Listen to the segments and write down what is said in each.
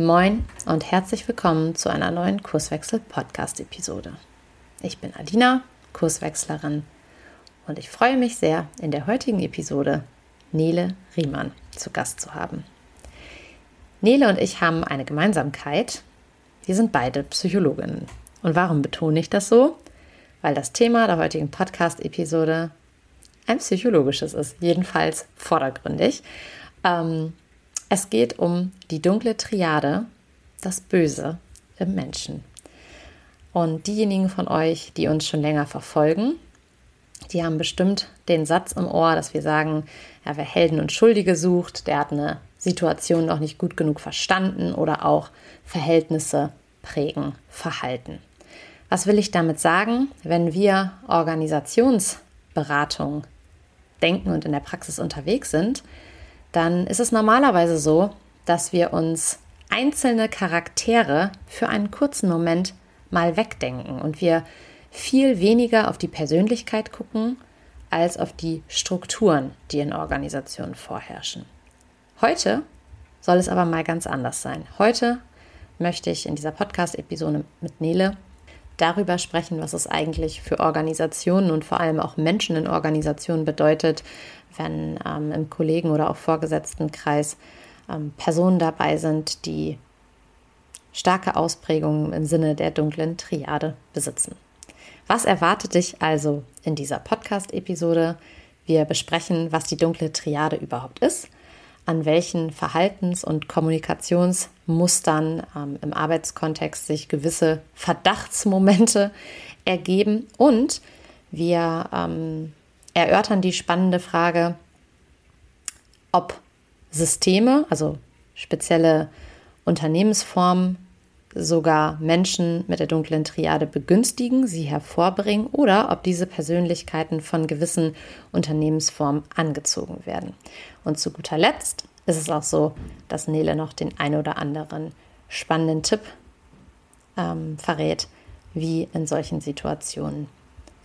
Moin und herzlich willkommen zu einer neuen Kurswechsel-Podcast-Episode. Ich bin Alina, Kurswechslerin, und ich freue mich sehr, in der heutigen Episode Nele Riemann zu Gast zu haben. Nele und ich haben eine Gemeinsamkeit. Wir sind beide Psychologinnen. Und warum betone ich das so? Weil das Thema der heutigen Podcast-Episode ein psychologisches ist, jedenfalls vordergründig. Ähm, es geht um die dunkle Triade, das Böse im Menschen. Und diejenigen von euch, die uns schon länger verfolgen, die haben bestimmt den Satz im Ohr, dass wir sagen, ja, wer Helden und Schuldige sucht, der hat eine Situation noch nicht gut genug verstanden oder auch Verhältnisse prägen Verhalten. Was will ich damit sagen? Wenn wir Organisationsberatung denken und in der Praxis unterwegs sind, dann ist es normalerweise so, dass wir uns einzelne Charaktere für einen kurzen Moment mal wegdenken und wir viel weniger auf die Persönlichkeit gucken als auf die Strukturen, die in Organisationen vorherrschen. Heute soll es aber mal ganz anders sein. Heute möchte ich in dieser Podcast-Episode mit Nele darüber sprechen, was es eigentlich für Organisationen und vor allem auch Menschen in Organisationen bedeutet, wenn ähm, im Kollegen- oder auch Vorgesetztenkreis ähm, Personen dabei sind, die starke Ausprägungen im Sinne der dunklen Triade besitzen. Was erwartet dich also in dieser Podcast-Episode? Wir besprechen, was die dunkle Triade überhaupt ist, an welchen Verhaltens- und Kommunikationsmustern ähm, im Arbeitskontext sich gewisse Verdachtsmomente ergeben und wir ähm, erörtern die spannende Frage, ob Systeme, also spezielle Unternehmensformen, sogar Menschen mit der dunklen Triade begünstigen, sie hervorbringen oder ob diese Persönlichkeiten von gewissen Unternehmensformen angezogen werden. Und zu guter Letzt ist es auch so, dass Nele noch den ein oder anderen spannenden Tipp ähm, verrät, wie in solchen Situationen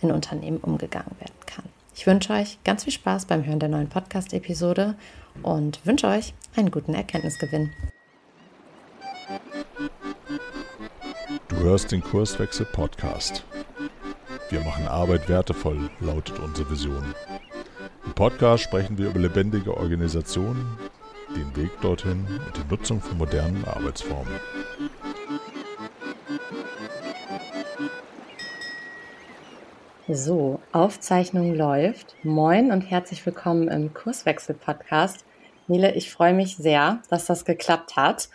in Unternehmen umgegangen werden kann. Ich wünsche euch ganz viel Spaß beim Hören der neuen Podcast-Episode und wünsche euch einen guten Erkenntnisgewinn. Du hörst den Kurswechsel Podcast. Wir machen Arbeit wertevoll, lautet unsere Vision. Im Podcast sprechen wir über lebendige Organisationen, den Weg dorthin und die Nutzung von modernen Arbeitsformen. So, Aufzeichnung läuft. Moin und herzlich willkommen im Kurswechsel-Podcast. Nele, ich freue mich sehr, dass das geklappt hat.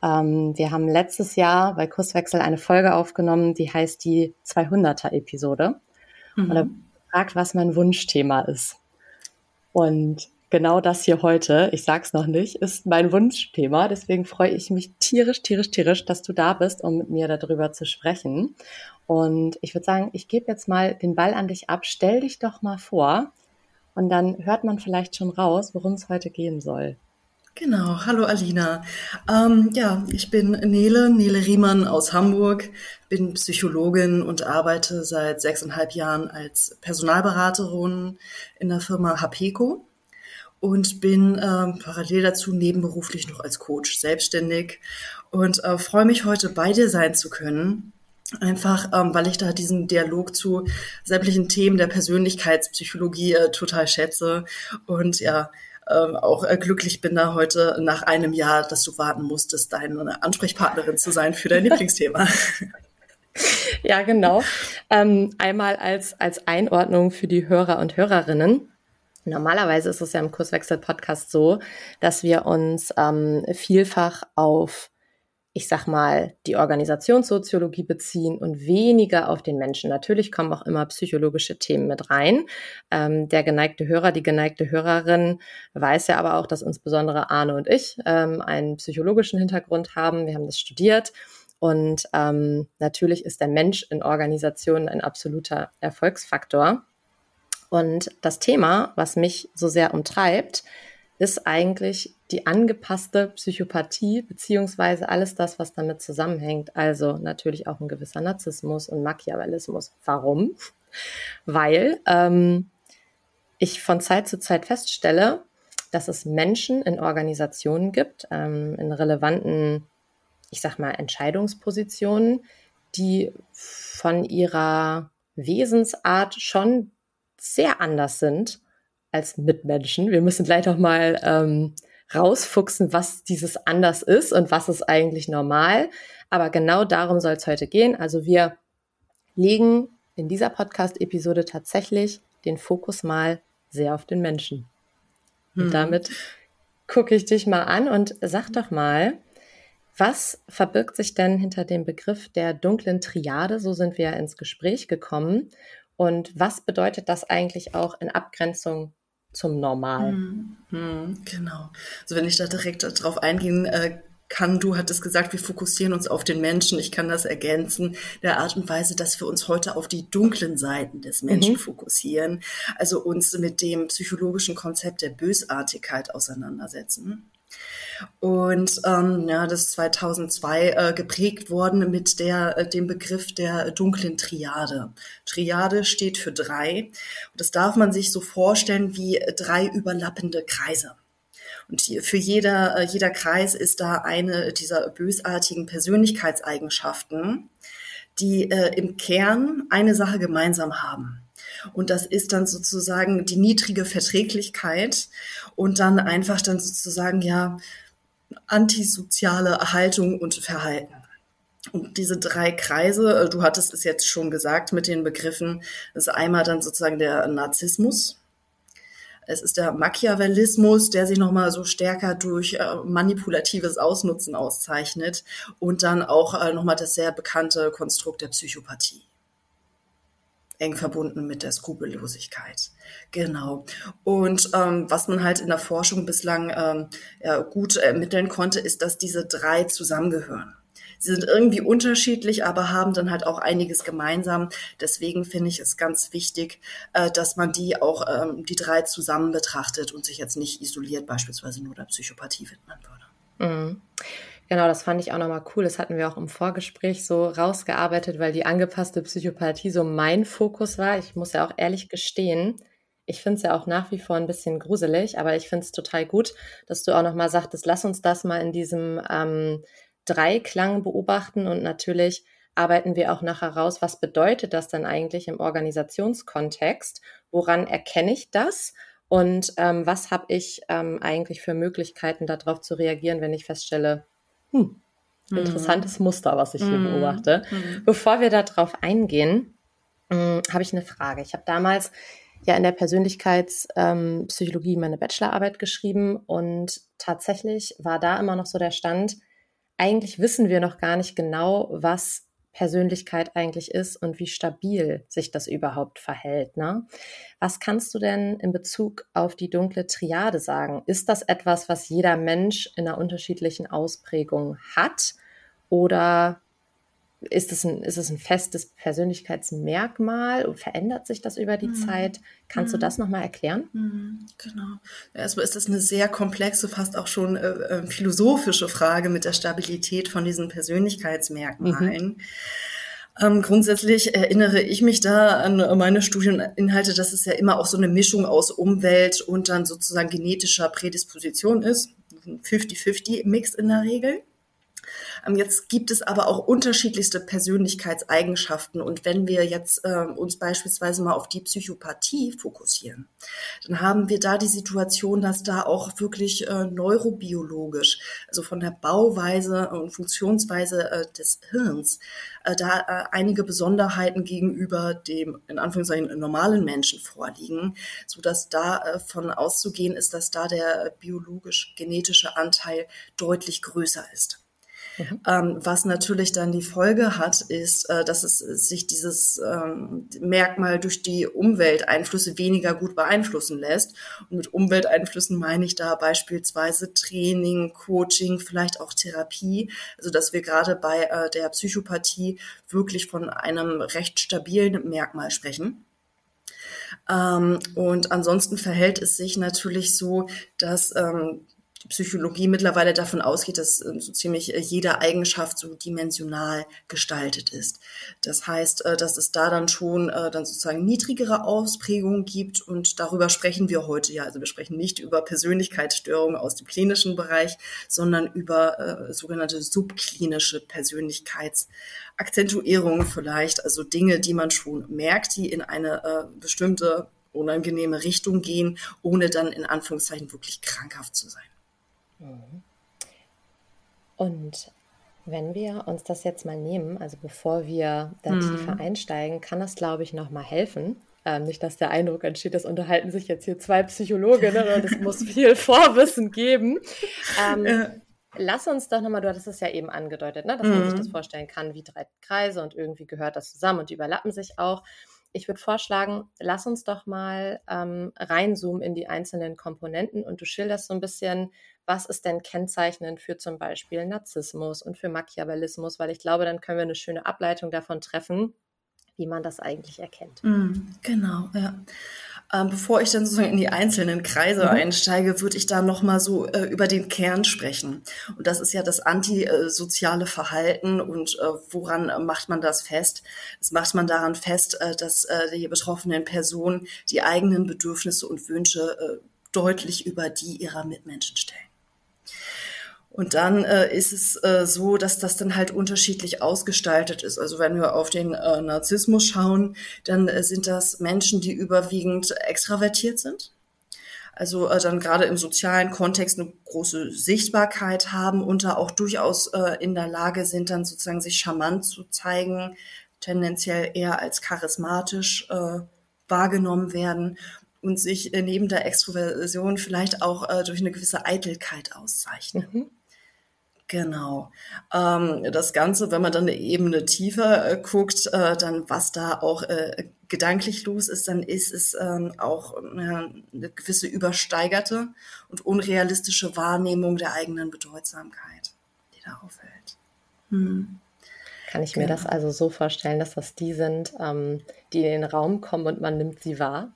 Ähm, wir haben letztes Jahr bei Kurswechsel eine Folge aufgenommen, die heißt die 200er-Episode. Mhm. Und er fragt, was mein Wunschthema ist. Und genau das hier heute, ich sag's noch nicht, ist mein Wunschthema. Deswegen freue ich mich tierisch, tierisch, tierisch, dass du da bist, um mit mir darüber zu sprechen. Und ich würde sagen, ich gebe jetzt mal den Ball an dich ab. Stell dich doch mal vor und dann hört man vielleicht schon raus, worum es heute gehen soll. Genau, hallo Alina. Ähm, ja, ich bin Nele, Nele Riemann aus Hamburg, bin Psychologin und arbeite seit sechseinhalb Jahren als Personalberaterin in der Firma HPECO und bin ähm, parallel dazu nebenberuflich noch als Coach selbstständig und äh, freue mich heute bei dir sein zu können Einfach, ähm, weil ich da diesen Dialog zu sämtlichen Themen der Persönlichkeitspsychologie äh, total schätze und ja, ähm, auch äh, glücklich bin da heute nach einem Jahr, dass du warten musstest, deine Ansprechpartnerin zu sein für dein Lieblingsthema. Ja, genau. Ähm, einmal als, als Einordnung für die Hörer und Hörerinnen. Normalerweise ist es ja im Kurswechsel-Podcast so, dass wir uns ähm, vielfach auf ich sag mal, die Organisationssoziologie beziehen und weniger auf den Menschen. Natürlich kommen auch immer psychologische Themen mit rein. Ähm, der geneigte Hörer, die geneigte Hörerin weiß ja aber auch, dass insbesondere Arne und ich ähm, einen psychologischen Hintergrund haben. Wir haben das studiert. Und ähm, natürlich ist der Mensch in Organisationen ein absoluter Erfolgsfaktor. Und das Thema, was mich so sehr umtreibt, ist eigentlich die angepasste Psychopathie, beziehungsweise alles das, was damit zusammenhängt. Also natürlich auch ein gewisser Narzissmus und Machiavellismus. Warum? Weil ähm, ich von Zeit zu Zeit feststelle, dass es Menschen in Organisationen gibt, ähm, in relevanten ich sag mal, Entscheidungspositionen, die von ihrer Wesensart schon sehr anders sind als Mitmenschen. Wir müssen gleich noch mal ähm, rausfuchsen, was dieses anders ist und was ist eigentlich normal. Aber genau darum soll es heute gehen. Also wir legen in dieser Podcast-Episode tatsächlich den Fokus mal sehr auf den Menschen. Und hm. damit gucke ich dich mal an und sag doch mal, was verbirgt sich denn hinter dem Begriff der dunklen Triade? So sind wir ins Gespräch gekommen. Und was bedeutet das eigentlich auch in Abgrenzung zum Normal? Hm, hm, genau. Also wenn ich da direkt drauf eingehen äh, kann, du hattest gesagt, wir fokussieren uns auf den Menschen. Ich kann das ergänzen, der Art und Weise, dass wir uns heute auf die dunklen Seiten des Menschen mhm. fokussieren, also uns mit dem psychologischen Konzept der Bösartigkeit auseinandersetzen. Und ähm, ja, das ist 2002 äh, geprägt worden mit der, äh, dem Begriff der dunklen Triade. Triade steht für drei. Und das darf man sich so vorstellen wie drei überlappende Kreise. Und für jeder, äh, jeder Kreis ist da eine dieser bösartigen Persönlichkeitseigenschaften, die äh, im Kern eine Sache gemeinsam haben. Und das ist dann sozusagen die niedrige Verträglichkeit und dann einfach dann sozusagen ja antisoziale Haltung und Verhalten. Und diese drei Kreise, äh, du hattest es jetzt schon gesagt mit den Begriffen, ist einmal dann sozusagen der Narzissmus, es ist der Machiavellismus, der sich nochmal so stärker durch äh, manipulatives Ausnutzen auszeichnet und dann auch äh, nochmal das sehr bekannte Konstrukt der Psychopathie. Eng verbunden mit der Skrupellosigkeit. Genau. Und ähm, was man halt in der Forschung bislang ähm, ja, gut ermitteln konnte, ist, dass diese drei zusammengehören. Sie sind irgendwie unterschiedlich, aber haben dann halt auch einiges gemeinsam. Deswegen finde ich es ganz wichtig, äh, dass man die auch, ähm, die drei zusammen betrachtet und sich jetzt nicht isoliert beispielsweise nur der Psychopathie widmen würde. Mhm. Genau, das fand ich auch nochmal cool. Das hatten wir auch im Vorgespräch so rausgearbeitet, weil die angepasste Psychopathie so mein Fokus war. Ich muss ja auch ehrlich gestehen, ich finde es ja auch nach wie vor ein bisschen gruselig, aber ich finde es total gut, dass du auch nochmal sagtest, lass uns das mal in diesem ähm, Dreiklang beobachten und natürlich arbeiten wir auch nachher raus, was bedeutet das dann eigentlich im Organisationskontext? Woran erkenne ich das? Und ähm, was habe ich ähm, eigentlich für Möglichkeiten, darauf zu reagieren, wenn ich feststelle, hm, mhm. interessantes Muster, was ich hier mhm. beobachte. Mhm. Bevor wir darauf eingehen, hm, habe ich eine Frage. Ich habe damals ja in der Persönlichkeitspsychologie ähm, meine Bachelorarbeit geschrieben und tatsächlich war da immer noch so der Stand, eigentlich wissen wir noch gar nicht genau, was Persönlichkeit eigentlich ist und wie stabil sich das überhaupt verhält. Ne? Was kannst du denn in Bezug auf die dunkle Triade sagen? Ist das etwas, was jeder Mensch in einer unterschiedlichen Ausprägung hat? Oder ist es ein, ist es ein festes Persönlichkeitsmerkmal? und Verändert sich das über die mhm. Zeit? Kannst mhm. du das nochmal erklären? Mhm. Genau. Erstmal ist das eine sehr komplexe, fast auch schon äh, äh, philosophische Frage mit der Stabilität von diesen Persönlichkeitsmerkmalen. Mhm. Ähm, grundsätzlich erinnere ich mich da an meine Studieninhalte, dass es ja immer auch so eine Mischung aus Umwelt und dann sozusagen genetischer Prädisposition ist. 50-50-Mix in der Regel. Ähm, jetzt gibt es aber auch unterschiedlichste Persönlichkeitseigenschaften. Und wenn wir jetzt äh, uns beispielsweise mal auf die Psychopathie fokussieren, dann haben wir da die Situation, dass da auch wirklich äh, neurobiologisch, also von der Bauweise und Funktionsweise äh, des Hirns, äh, da äh, einige Besonderheiten gegenüber dem in Anführungszeichen normalen Menschen vorliegen, so dass da äh, von auszugehen ist, dass da der biologisch-genetische Anteil deutlich größer ist. Mhm. Ähm, was natürlich dann die Folge hat, ist, äh, dass es sich dieses ähm, Merkmal durch die Umwelteinflüsse weniger gut beeinflussen lässt. Und mit Umwelteinflüssen meine ich da beispielsweise Training, Coaching, vielleicht auch Therapie. Also dass wir gerade bei äh, der Psychopathie wirklich von einem recht stabilen Merkmal sprechen. Ähm, und ansonsten verhält es sich natürlich so, dass ähm, die Psychologie mittlerweile davon ausgeht, dass äh, so ziemlich äh, jede Eigenschaft so dimensional gestaltet ist. Das heißt, äh, dass es da dann schon äh, dann sozusagen niedrigere Ausprägungen gibt und darüber sprechen wir heute ja. Also wir sprechen nicht über Persönlichkeitsstörungen aus dem klinischen Bereich, sondern über sogenannte subklinische Persönlichkeitsakzentuierungen vielleicht, also Dinge, die man schon merkt, die in eine bestimmte unangenehme Richtung gehen, ohne dann in Anführungszeichen wirklich krankhaft zu sein. Mhm. Und wenn wir uns das jetzt mal nehmen, also bevor wir da mhm. tiefer einsteigen, kann das, glaube ich, nochmal helfen. Ähm, nicht, dass der Eindruck entsteht, das unterhalten sich jetzt hier zwei Psychologinnen und es muss viel Vorwissen geben. Ähm, ja. Lass uns doch nochmal, du hattest es ja eben angedeutet, ne, dass mhm. man sich das mhm. vorstellen kann wie drei Kreise und irgendwie gehört das zusammen und die überlappen sich auch ich würde vorschlagen, lass uns doch mal ähm, reinzoomen in die einzelnen Komponenten und du schilderst so ein bisschen, was ist denn kennzeichnend für zum Beispiel Narzissmus und für Machiavellismus, weil ich glaube, dann können wir eine schöne Ableitung davon treffen, wie man das eigentlich erkennt. Mm, genau, ja. Ähm, bevor ich dann sozusagen in die einzelnen Kreise mhm. einsteige, würde ich da nochmal so äh, über den Kern sprechen. Und das ist ja das antisoziale Verhalten. Und äh, woran macht man das fest? Das macht man daran fest, äh, dass äh, die betroffenen Personen die eigenen Bedürfnisse und Wünsche äh, deutlich über die ihrer Mitmenschen stellen. Und dann äh, ist es äh, so, dass das dann halt unterschiedlich ausgestaltet ist. Also wenn wir auf den äh, Narzissmus schauen, dann äh, sind das Menschen, die überwiegend extravertiert sind. Also äh, dann gerade im sozialen Kontext eine große Sichtbarkeit haben und da auch durchaus äh, in der Lage sind, dann sozusagen sich charmant zu zeigen, tendenziell eher als charismatisch äh, wahrgenommen werden und sich äh, neben der Extroversion vielleicht auch äh, durch eine gewisse Eitelkeit auszeichnen. Mhm. Genau. Ähm, das Ganze, wenn man dann eine Ebene tiefer äh, guckt, äh, dann was da auch äh, gedanklich los ist, dann ist es ähm, auch eine gewisse übersteigerte und unrealistische Wahrnehmung der eigenen Bedeutsamkeit, die da auffällt. Hm. Kann ich mir genau. das also so vorstellen, dass das die sind, ähm, die in den Raum kommen und man nimmt sie wahr?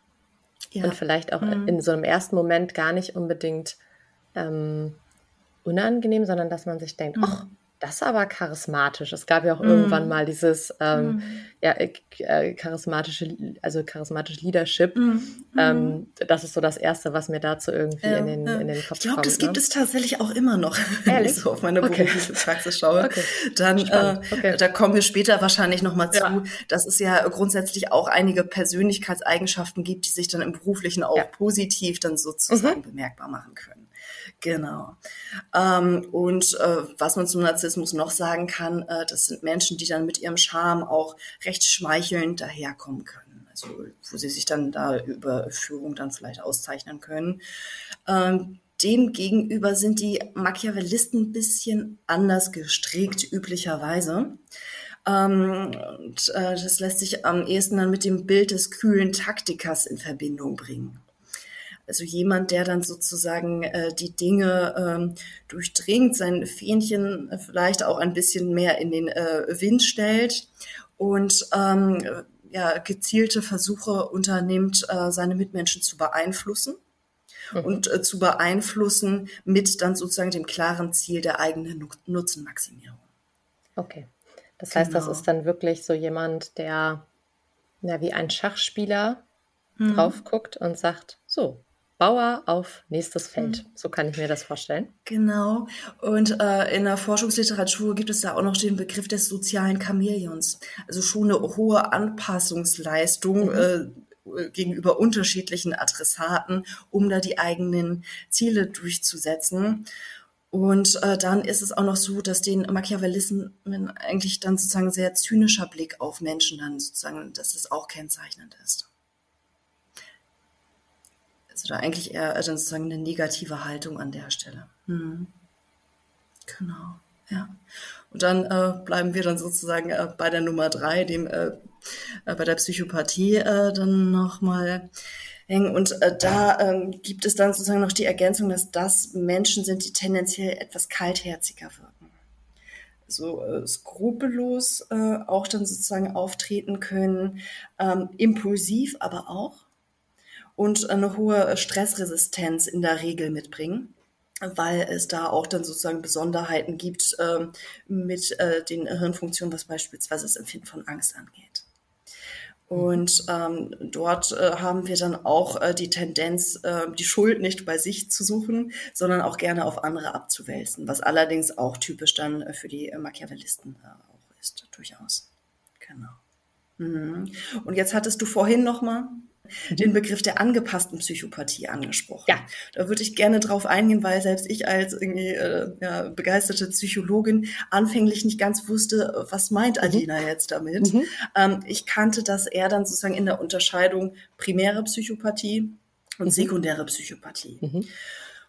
Ja. Und vielleicht auch hm. in so einem ersten Moment gar nicht unbedingt ähm, unangenehm, sondern dass man sich denkt, ach, mhm. das ist aber charismatisch. Es gab ja auch mm. irgendwann mal dieses ähm, mm. ja, äh, äh, charismatische, also charismatische Leadership. Mm. Ähm, das ist so das Erste, was mir dazu irgendwie ja, in, den, ja. in den Kopf kommt. Ich glaube, das ne? gibt es tatsächlich auch immer noch, wenn ich so auf meine okay. berufliche Praxis schaue. Okay. Dann, äh, okay. da kommen wir später wahrscheinlich nochmal zu, ja. dass es ja grundsätzlich auch einige Persönlichkeitseigenschaften gibt, die sich dann im Beruflichen auch positiv dann sozusagen mhm. bemerkbar machen können. Genau. Ähm, und äh, was man zum Narzissmus noch sagen kann, äh, das sind Menschen, die dann mit ihrem Charme auch recht schmeichelnd daherkommen können. Also wo sie sich dann da über Führung dann vielleicht auszeichnen können. Ähm, Demgegenüber sind die Machiavellisten ein bisschen anders gestrickt, üblicherweise. Ähm, und äh, das lässt sich am ehesten dann mit dem Bild des kühlen Taktikers in Verbindung bringen. Also jemand, der dann sozusagen äh, die Dinge ähm, durchdringt, sein Fähnchen vielleicht auch ein bisschen mehr in den äh, Wind stellt und ähm, ja, gezielte Versuche unternimmt, äh, seine Mitmenschen zu beeinflussen mhm. und äh, zu beeinflussen mit dann sozusagen dem klaren Ziel der eigenen Nutzenmaximierung. Okay. Das heißt, genau. das ist dann wirklich so jemand, der ja, wie ein Schachspieler mhm. drauf guckt und sagt, so, Bauer auf nächstes Feld. Mhm. So kann ich mir das vorstellen. Genau. Und äh, in der Forschungsliteratur gibt es da auch noch den Begriff des sozialen Chamäleons. Also schon eine hohe Anpassungsleistung mhm. äh, gegenüber unterschiedlichen Adressaten, um da die eigenen Ziele durchzusetzen. Und äh, dann ist es auch noch so, dass den Machiavellismen eigentlich dann sozusagen sehr zynischer Blick auf Menschen dann sozusagen, dass es auch kennzeichnend ist. Da eigentlich eher also sozusagen eine negative Haltung an der Stelle. Hm. Genau, ja. Und dann äh, bleiben wir dann sozusagen äh, bei der Nummer drei, dem äh, äh bei der Psychopathie äh, dann nochmal hängen. Und äh, da ähm, gibt es dann sozusagen noch die Ergänzung, dass das Menschen sind, die tendenziell etwas kaltherziger wirken. So äh, skrupellos äh, auch dann sozusagen auftreten können, ähm, impulsiv aber auch und eine hohe Stressresistenz in der Regel mitbringen. weil es da auch dann sozusagen Besonderheiten gibt ähm, mit äh, den Hirnfunktionen, was beispielsweise das Empfinden von Angst angeht. Und ähm, dort äh, haben wir dann auch äh, die Tendenz, äh, die Schuld nicht bei sich zu suchen, sondern auch gerne auf andere abzuwälzen, was allerdings auch typisch dann äh, für die Machiavellisten äh, auch ist, durchaus. Genau. Mhm. Und jetzt hattest du vorhin noch mal den Begriff der angepassten Psychopathie angesprochen. Ja. Da würde ich gerne drauf eingehen, weil selbst ich als irgendwie äh, ja, begeisterte Psychologin anfänglich nicht ganz wusste, was meint mhm. Alina jetzt damit. Mhm. Ähm, ich kannte das eher dann sozusagen in der Unterscheidung primäre Psychopathie und mhm. sekundäre Psychopathie. Mhm.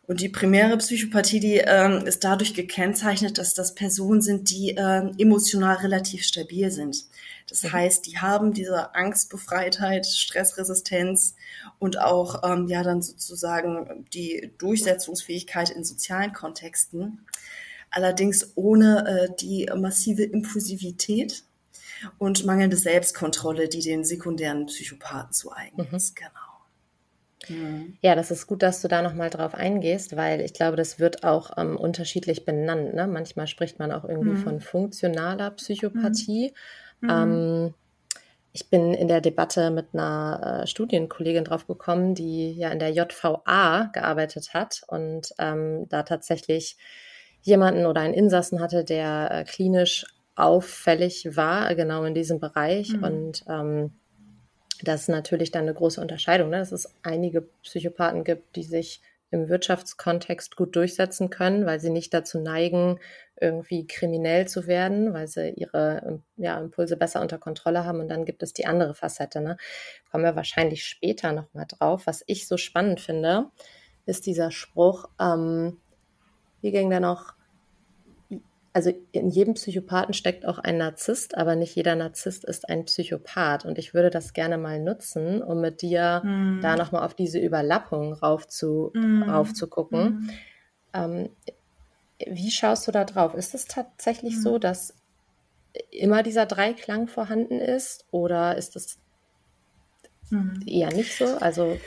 Und die primäre Psychopathie, die ähm, ist dadurch gekennzeichnet, dass das Personen sind, die äh, emotional relativ stabil sind. Das mhm. heißt, die haben diese Angstbefreitheit, Stressresistenz und auch ähm, ja dann sozusagen die Durchsetzungsfähigkeit in sozialen Kontexten. Allerdings ohne äh, die massive Impulsivität und mangelnde Selbstkontrolle, die den sekundären Psychopathen zu eigen mhm. ist. Genau. Mhm. Ja, das ist gut, dass du da nochmal drauf eingehst, weil ich glaube, das wird auch ähm, unterschiedlich benannt. Ne? Manchmal spricht man auch irgendwie mhm. von funktionaler Psychopathie. Mhm. Ähm, ich bin in der Debatte mit einer äh, Studienkollegin drauf gekommen, die ja in der JVA gearbeitet hat und ähm, da tatsächlich jemanden oder einen Insassen hatte, der äh, klinisch auffällig war, genau in diesem Bereich. Mhm. Und ähm, das ist natürlich dann eine große Unterscheidung, ne? dass es einige Psychopathen gibt, die sich im Wirtschaftskontext gut durchsetzen können, weil sie nicht dazu neigen, irgendwie kriminell zu werden, weil sie ihre ja, Impulse besser unter Kontrolle haben. Und dann gibt es die andere Facette. Ne? Kommen wir wahrscheinlich später nochmal drauf. Was ich so spannend finde, ist dieser Spruch, ähm, wie ging der noch? Also in jedem Psychopathen steckt auch ein Narzisst, aber nicht jeder Narzisst ist ein Psychopath. Und ich würde das gerne mal nutzen, um mit dir mm. da nochmal auf diese Überlappung rauf zu, mm. raufzugucken. Mm. Ähm, wie schaust du da drauf? Ist es tatsächlich so, dass immer dieser Dreiklang vorhanden ist oder ist es eher nicht so? Also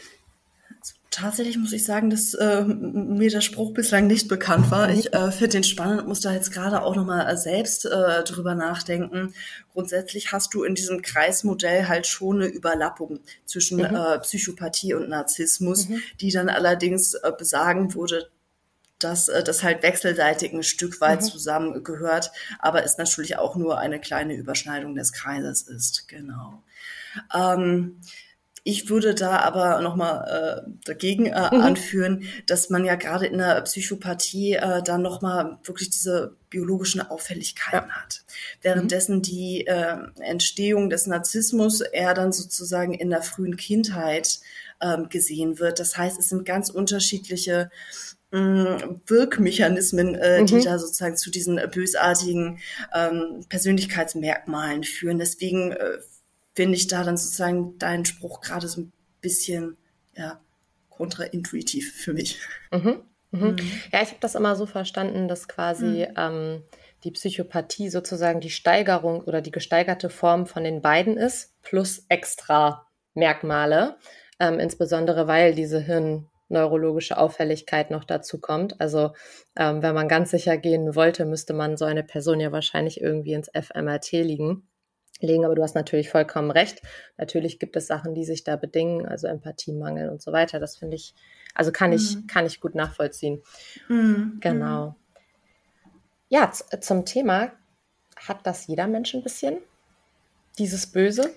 Tatsächlich muss ich sagen, dass äh, mir der Spruch bislang nicht bekannt war. Ich äh, finde den spannend und muss da jetzt gerade auch nochmal äh, selbst äh, drüber nachdenken. Grundsätzlich hast du in diesem Kreismodell halt schon eine Überlappung zwischen mhm. äh, Psychopathie und Narzissmus, mhm. die dann allerdings äh, besagen wurde, dass äh, das halt wechselseitig ein Stück weit mhm. zusammengehört, aber es natürlich auch nur eine kleine Überschneidung des Kreises ist. Genau. Ähm, ich würde da aber nochmal äh, dagegen äh, mhm. anführen, dass man ja gerade in der Psychopathie äh, dann nochmal wirklich diese biologischen Auffälligkeiten ja. hat. Währenddessen mhm. die äh, Entstehung des Narzissmus eher dann sozusagen in der frühen Kindheit ähm, gesehen wird. Das heißt, es sind ganz unterschiedliche mm, Wirkmechanismen, äh, mhm. die da sozusagen zu diesen bösartigen ähm, Persönlichkeitsmerkmalen führen. Deswegen äh, finde ich da dann sozusagen deinen Spruch gerade so ein bisschen ja, kontraintuitiv für mich. Mhm. Mhm. Mhm. Ja, ich habe das immer so verstanden, dass quasi mhm. ähm, die Psychopathie sozusagen die Steigerung oder die gesteigerte Form von den beiden ist, plus extra Merkmale, ähm, insbesondere weil diese hirnneurologische Auffälligkeit noch dazu kommt. Also ähm, wenn man ganz sicher gehen wollte, müsste man so eine Person ja wahrscheinlich irgendwie ins FMRT liegen legen. Aber du hast natürlich vollkommen recht. Natürlich gibt es Sachen, die sich da bedingen, also Empathiemangel und so weiter. Das finde ich, also kann ich, mhm. kann ich gut nachvollziehen. Mhm. Genau. Ja, zum Thema, hat das jeder Mensch ein bisschen? Dieses Böse?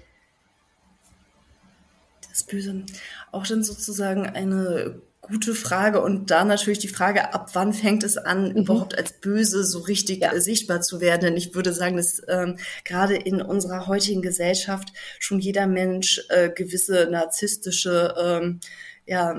Das Böse. Auch dann sozusagen eine Gute Frage. Und da natürlich die Frage, ab wann fängt es an, mhm. überhaupt als böse so richtig ja. Äh, sichtbar zu werden? Denn ich würde sagen, dass ähm, gerade in unserer heutigen Gesellschaft schon jeder Mensch äh, gewisse narzisstische ähm, ja,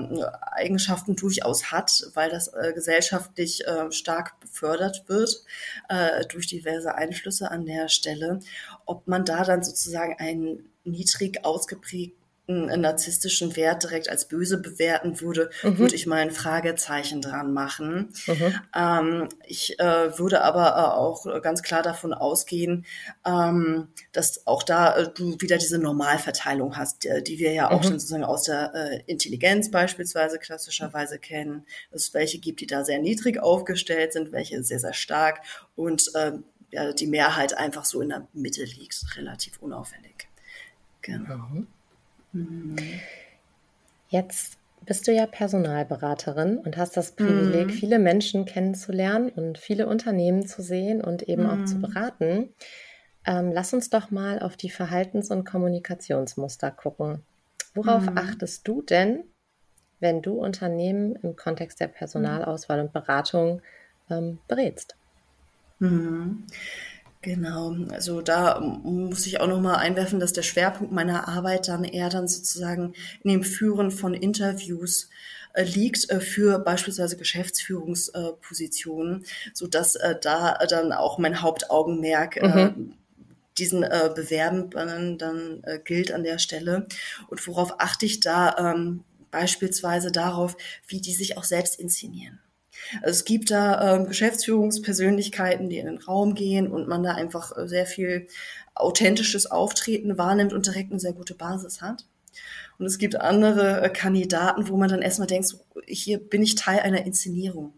Eigenschaften durchaus hat, weil das äh, gesellschaftlich äh, stark befördert wird äh, durch diverse Einflüsse an der Stelle. Ob man da dann sozusagen einen niedrig ausgeprägten einen narzisstischen Wert direkt als böse bewerten würde, mhm. würde ich mal ein Fragezeichen dran machen. Mhm. Ähm, ich äh, würde aber äh, auch ganz klar davon ausgehen, ähm, dass auch da äh, du wieder diese Normalverteilung hast, die, die wir ja auch mhm. schon sozusagen aus der äh, Intelligenz beispielsweise klassischerweise kennen, dass es welche gibt, die da sehr niedrig aufgestellt sind, welche sehr, sehr stark und ähm, ja, die Mehrheit einfach so in der Mitte liegt, relativ unauffällig. Genau. Mhm. Jetzt bist du ja Personalberaterin und hast das Privileg, mhm. viele Menschen kennenzulernen und viele Unternehmen zu sehen und eben mhm. auch zu mhm. beraten. Ähm, lass uns doch mal auf die Verhaltens- und Kommunikationsmuster gucken. Worauf mhm. achtest du denn, wenn du Unternehmen im Kontext der Personalauswahl und Beratung ähm, berätst? Mhm. Genau, also da muss ich auch nochmal einwerfen, dass der Schwerpunkt meiner Arbeit dann eher dann sozusagen in dem Führen von Interviews äh, liegt äh, für beispielsweise Geschäftsführungspositionen, so dass äh, da dann auch mein Hauptaugenmerk mhm. diesen Bewerben dann gilt an der Stelle. Und worauf achte ich da? Ähm, beispielsweise darauf, wie die sich auch selbst inszenieren. Also es gibt da ähm, Geschäftsführungspersönlichkeiten, die in den Raum gehen und man da einfach äh, sehr viel authentisches Auftreten wahrnimmt und direkt eine sehr gute Basis hat. Und es gibt andere äh, Kandidaten, wo man dann erstmal denkt, so, hier bin ich Teil einer Inszenierung.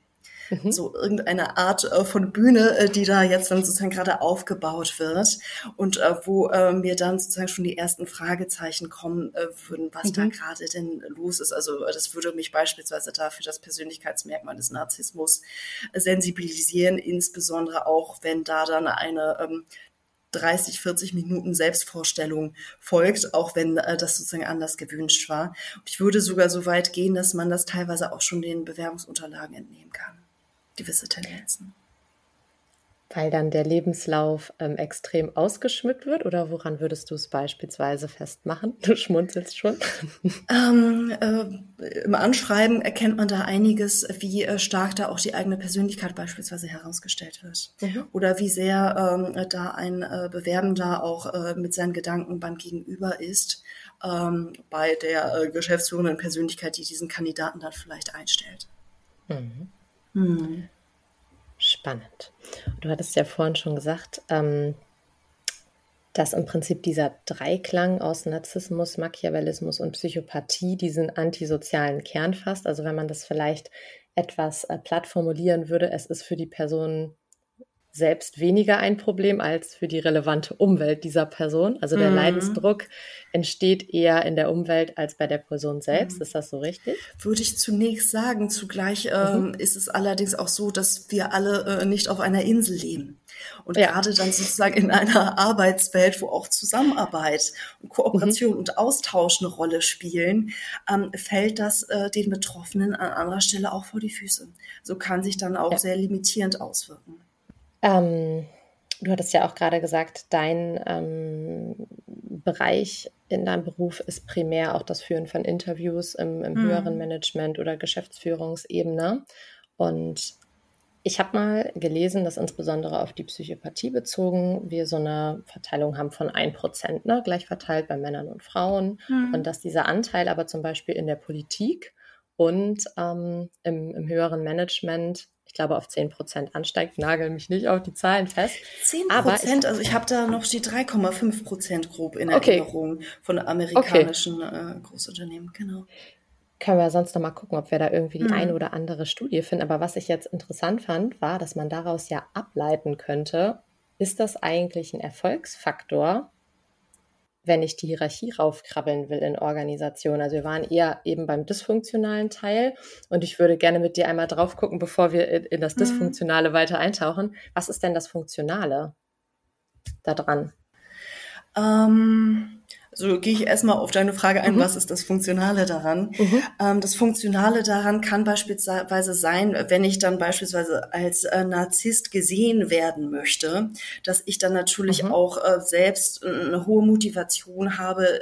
Mhm. So irgendeine Art äh, von Bühne, äh, die da jetzt dann sozusagen gerade aufgebaut wird und äh, wo mir dann sozusagen schon die ersten Fragezeichen kommen würden, was mhm. da gerade denn los ist. Also das würde mich beispielsweise dafür das Persönlichkeitsmerkmal des Narzissmus sensibilisieren, insbesondere auch, wenn da dann eine ähm, 30, 40 Minuten Selbstvorstellung folgt, auch wenn äh, das sozusagen anders gewünscht war. Und ich würde sogar so weit gehen, dass man das teilweise auch schon den Bewerbungsunterlagen entnehmen kann gewisse Tendenzen. Weil dann der Lebenslauf ähm, extrem ausgeschmückt wird oder woran würdest du es beispielsweise festmachen? Du schmunzelst schon. Ähm, äh, Im Anschreiben erkennt man da einiges, wie äh, stark da auch die eigene Persönlichkeit beispielsweise herausgestellt wird. Mhm. Oder wie sehr ähm, da ein äh, Bewerbender auch äh, mit seinen Gedanken beim Gegenüber ist, ähm, bei der äh, geschäftsführenden Persönlichkeit, die diesen Kandidaten dann vielleicht einstellt. Mhm. Hm. Spannend. Du hattest ja vorhin schon gesagt, ähm, dass im Prinzip dieser Dreiklang aus Narzissmus, Machiavellismus und Psychopathie diesen antisozialen Kern fasst. Also wenn man das vielleicht etwas äh, platt formulieren würde, es ist für die Person selbst weniger ein Problem als für die relevante Umwelt dieser Person. Also der mhm. Leidensdruck entsteht eher in der Umwelt als bei der Person selbst. Mhm. Ist das so richtig? Würde ich zunächst sagen. Zugleich ähm, mhm. ist es allerdings auch so, dass wir alle äh, nicht auf einer Insel leben. Und ja. gerade dann sozusagen in einer Arbeitswelt, wo auch Zusammenarbeit und Kooperation mhm. und Austausch eine Rolle spielen, ähm, fällt das äh, den Betroffenen an anderer Stelle auch vor die Füße. So kann sich dann auch ja. sehr limitierend auswirken. Ähm, du hattest ja auch gerade gesagt, dein ähm, Bereich in deinem Beruf ist primär auch das Führen von Interviews im, im mhm. höheren Management oder Geschäftsführungsebene. Und ich habe mal gelesen, dass insbesondere auf die Psychopathie bezogen wir so eine Verteilung haben von 1%, ne, gleich verteilt bei Männern und Frauen. Mhm. Und dass dieser Anteil aber zum Beispiel in der Politik und ähm, im, im höheren Management ich glaube, auf 10 Prozent ansteigt. Nagel mich nicht auf die Zahlen fest. 10 Prozent? Also ich habe da noch die 3,5 Prozent grob in okay. Erinnerung von amerikanischen okay. äh, Großunternehmen. Genau. Können wir sonst noch mal gucken, ob wir da irgendwie die mhm. eine oder andere Studie finden. Aber was ich jetzt interessant fand, war, dass man daraus ja ableiten könnte, ist das eigentlich ein Erfolgsfaktor, wenn ich die Hierarchie raufkrabbeln will in Organisationen. Also wir waren eher eben beim dysfunktionalen Teil und ich würde gerne mit dir einmal drauf gucken, bevor wir in das mhm. Dysfunktionale mhm. weiter eintauchen. Was ist denn das Funktionale daran? Ähm, also gehe ich erstmal auf deine Frage ein, mhm. was ist das Funktionale daran? Mhm. Ähm, das Funktionale daran kann beispielsweise sein, wenn ich dann beispielsweise als äh, Narzisst gesehen werden möchte, dass ich dann natürlich mhm. auch äh, selbst eine hohe Motivation habe,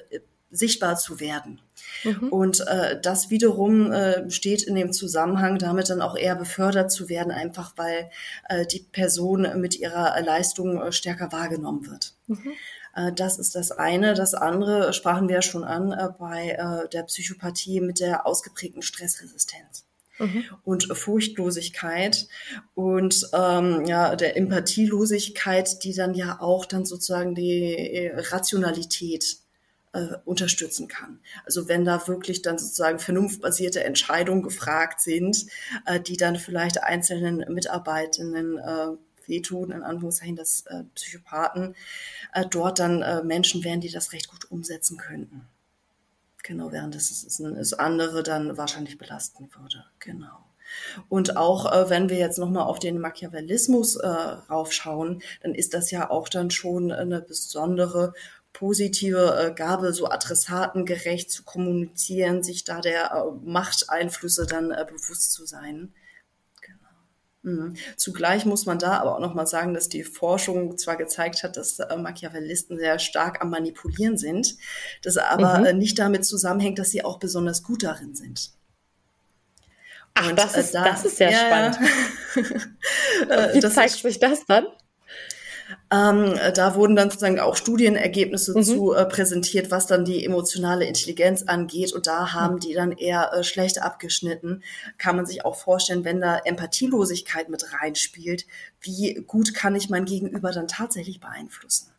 sichtbar zu werden. Mhm. Und äh, das wiederum äh, steht in dem Zusammenhang damit dann auch eher befördert zu werden, einfach weil äh, die Person mit ihrer Leistung äh, stärker wahrgenommen wird. Mhm. Äh, das ist das eine. Das andere sprachen wir ja schon an äh, bei äh, der Psychopathie mit der ausgeprägten Stressresistenz. Mhm. und Furchtlosigkeit und ähm, ja der Empathielosigkeit, die dann ja auch dann sozusagen die Rationalität äh, unterstützen kann. Also wenn da wirklich dann sozusagen vernunftbasierte Entscheidungen gefragt sind, äh, die dann vielleicht einzelnen Mitarbeitenden äh, wehtun, in Anführungszeichen, dass äh, Psychopathen äh, dort dann äh, Menschen wären, die das recht gut umsetzen könnten. Genau, während das, das andere dann wahrscheinlich belasten würde. Genau. Und auch äh, wenn wir jetzt nochmal auf den Machiavellismus äh, raufschauen, dann ist das ja auch dann schon eine besondere positive äh, Gabe, so adressatengerecht zu kommunizieren, sich da der äh, Machteinflüsse dann äh, bewusst zu sein. Mhm. Zugleich muss man da aber auch nochmal sagen, dass die Forschung zwar gezeigt hat, dass äh, Machiavellisten sehr stark am Manipulieren sind, das aber mhm. äh, nicht damit zusammenhängt, dass sie auch besonders gut darin sind. Ach, Und, das, äh, ist, da, das ist sehr ja, spannend. Wie das zeigt sich das dann? Ähm, da wurden dann sozusagen auch Studienergebnisse mhm. zu äh, präsentiert, was dann die emotionale Intelligenz angeht. Und da haben mhm. die dann eher äh, schlecht abgeschnitten. Kann man sich auch vorstellen, wenn da Empathielosigkeit mit reinspielt, wie gut kann ich mein Gegenüber dann tatsächlich beeinflussen?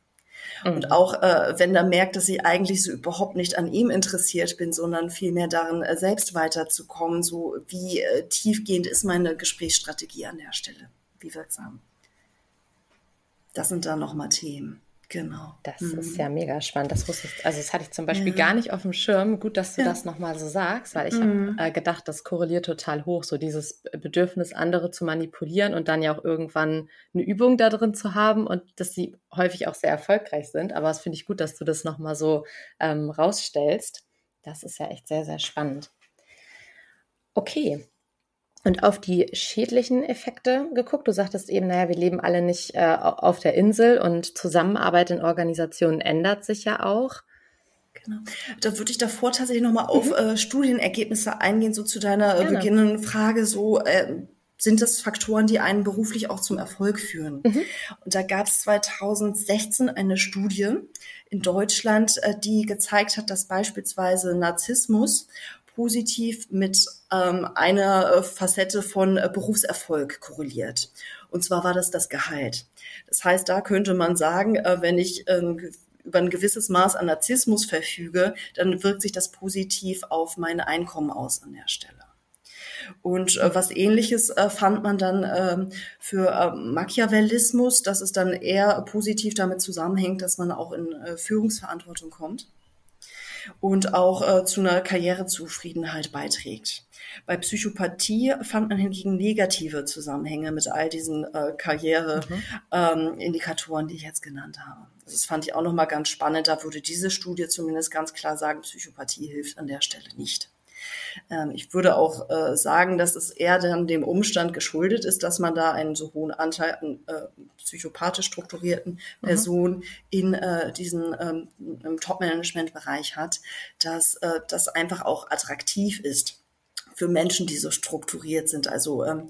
Mhm. Und auch äh, wenn er merkt, dass ich eigentlich so überhaupt nicht an ihm interessiert bin, sondern vielmehr darin, äh, selbst weiterzukommen, so wie äh, tiefgehend ist meine Gesprächsstrategie an der Stelle, wie wirksam. Das sind dann nochmal Themen. Genau. Das mhm. ist ja mega spannend. Das wusste ich, also das hatte ich zum Beispiel ja. gar nicht auf dem Schirm. Gut, dass du ja. das nochmal so sagst, weil ich mhm. habe äh, gedacht, das korreliert total hoch, so dieses Bedürfnis, andere zu manipulieren und dann ja auch irgendwann eine Übung da drin zu haben und dass sie häufig auch sehr erfolgreich sind. Aber es finde ich gut, dass du das nochmal so ähm, rausstellst. Das ist ja echt sehr, sehr spannend. Okay, und auf die schädlichen Effekte geguckt. Du sagtest eben, naja, wir leben alle nicht äh, auf der Insel und Zusammenarbeit in Organisationen ändert sich ja auch. Genau. Da würde ich davor tatsächlich nochmal mhm. auf äh, Studienergebnisse eingehen, so zu deiner äh, beginnenden Frage, so äh, sind das Faktoren, die einen beruflich auch zum Erfolg führen. Mhm. Und da gab es 2016 eine Studie in Deutschland, äh, die gezeigt hat, dass beispielsweise Narzissmus positiv mit ähm, einer äh, Facette von äh, Berufserfolg korreliert. Und zwar war das das Gehalt. Das heißt, da könnte man sagen, äh, wenn ich äh, über ein gewisses Maß an Narzissmus verfüge, dann wirkt sich das positiv auf mein Einkommen aus an der Stelle. Und äh, was ähnliches äh, fand man dann äh, für Machiavellismus, dass es dann eher positiv damit zusammenhängt, dass man auch in äh, Führungsverantwortung kommt und auch äh, zu einer Karrierezufriedenheit beiträgt. Bei Psychopathie fand man hingegen negative Zusammenhänge mit all diesen äh, Karriereindikatoren, mhm. ähm, die ich jetzt genannt habe. Das fand ich auch nochmal ganz spannend. Da würde diese Studie zumindest ganz klar sagen, Psychopathie hilft an der Stelle nicht. Ähm, ich würde auch äh, sagen, dass es eher dann dem Umstand geschuldet ist, dass man da einen so hohen Anteil an äh, psychopathisch strukturierten mhm. Personen mhm. in äh, diesem ähm, Top-Management-Bereich hat, dass äh, das einfach auch attraktiv ist für Menschen, die so strukturiert sind. Also ähm,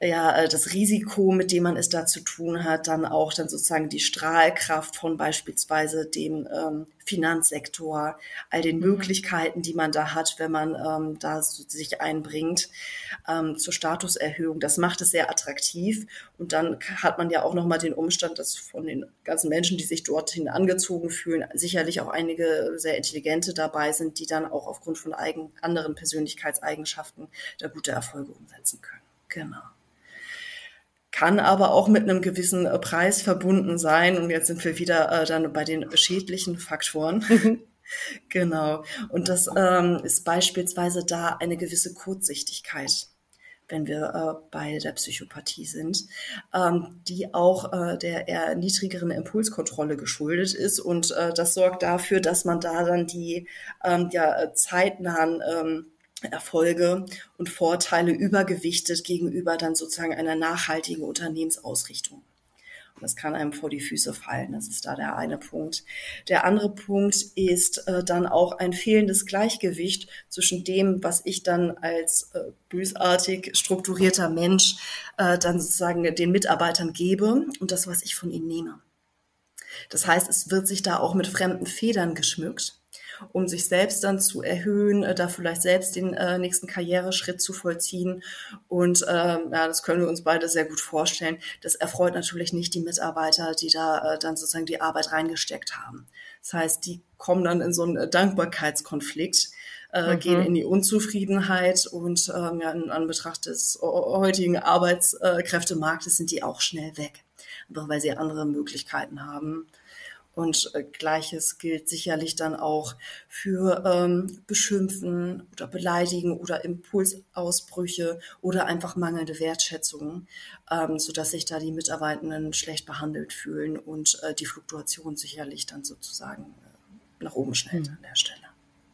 ja, äh, das Risiko, mit dem man es da zu tun hat, dann auch dann sozusagen die Strahlkraft von beispielsweise dem ähm, Finanzsektor, all den mhm. Möglichkeiten, die man da hat, wenn man ähm, da so sich einbringt ähm, zur Statuserhöhung. Das macht es sehr attraktiv. Und dann hat man ja auch nochmal den Umstand, dass von den ganzen Menschen, die sich dorthin angezogen fühlen, sicherlich auch einige sehr intelligente dabei sind, die dann auch aufgrund von eigen, anderen Persönlichkeitseigenschaften da gute Erfolge umsetzen können. Genau kann aber auch mit einem gewissen äh, Preis verbunden sein. Und jetzt sind wir wieder äh, dann bei den schädlichen Faktoren. Mhm. genau. Und das ähm, ist beispielsweise da eine gewisse Kurzsichtigkeit wenn wir äh, bei der Psychopathie sind, ähm, die auch äh, der eher niedrigeren Impulskontrolle geschuldet ist. Und äh, das sorgt dafür, dass man da dann die ähm, ja, zeitnahen ähm, Erfolge und Vorteile übergewichtet gegenüber dann sozusagen einer nachhaltigen Unternehmensausrichtung. Und das kann einem vor die Füße fallen. Das ist da der eine Punkt. Der andere Punkt ist äh, dann auch ein fehlendes Gleichgewicht zwischen dem, was ich dann als äh, bösartig strukturierter Mensch äh, dann sozusagen den Mitarbeitern gebe und das, was ich von ihnen nehme. Das heißt, es wird sich da auch mit fremden Federn geschmückt um sich selbst dann zu erhöhen, äh, da vielleicht selbst den äh, nächsten Karriereschritt zu vollziehen. Und äh, ja, das können wir uns beide sehr gut vorstellen. Das erfreut natürlich nicht die Mitarbeiter, die da äh, dann sozusagen die Arbeit reingesteckt haben. Das heißt, die kommen dann in so einen Dankbarkeitskonflikt. Äh, mhm. gehen in die Unzufriedenheit und ähm, ja, in Anbetracht des heutigen Arbeitskräftemarktes sind die auch schnell weg, einfach weil sie andere Möglichkeiten haben. Und äh, gleiches gilt sicherlich dann auch für ähm, Beschimpfen oder Beleidigen oder Impulsausbrüche oder einfach mangelnde Wertschätzung, ähm, sodass sich da die Mitarbeitenden schlecht behandelt fühlen und äh, die Fluktuation sicherlich dann sozusagen äh, nach oben schnellt mhm. an der Stelle.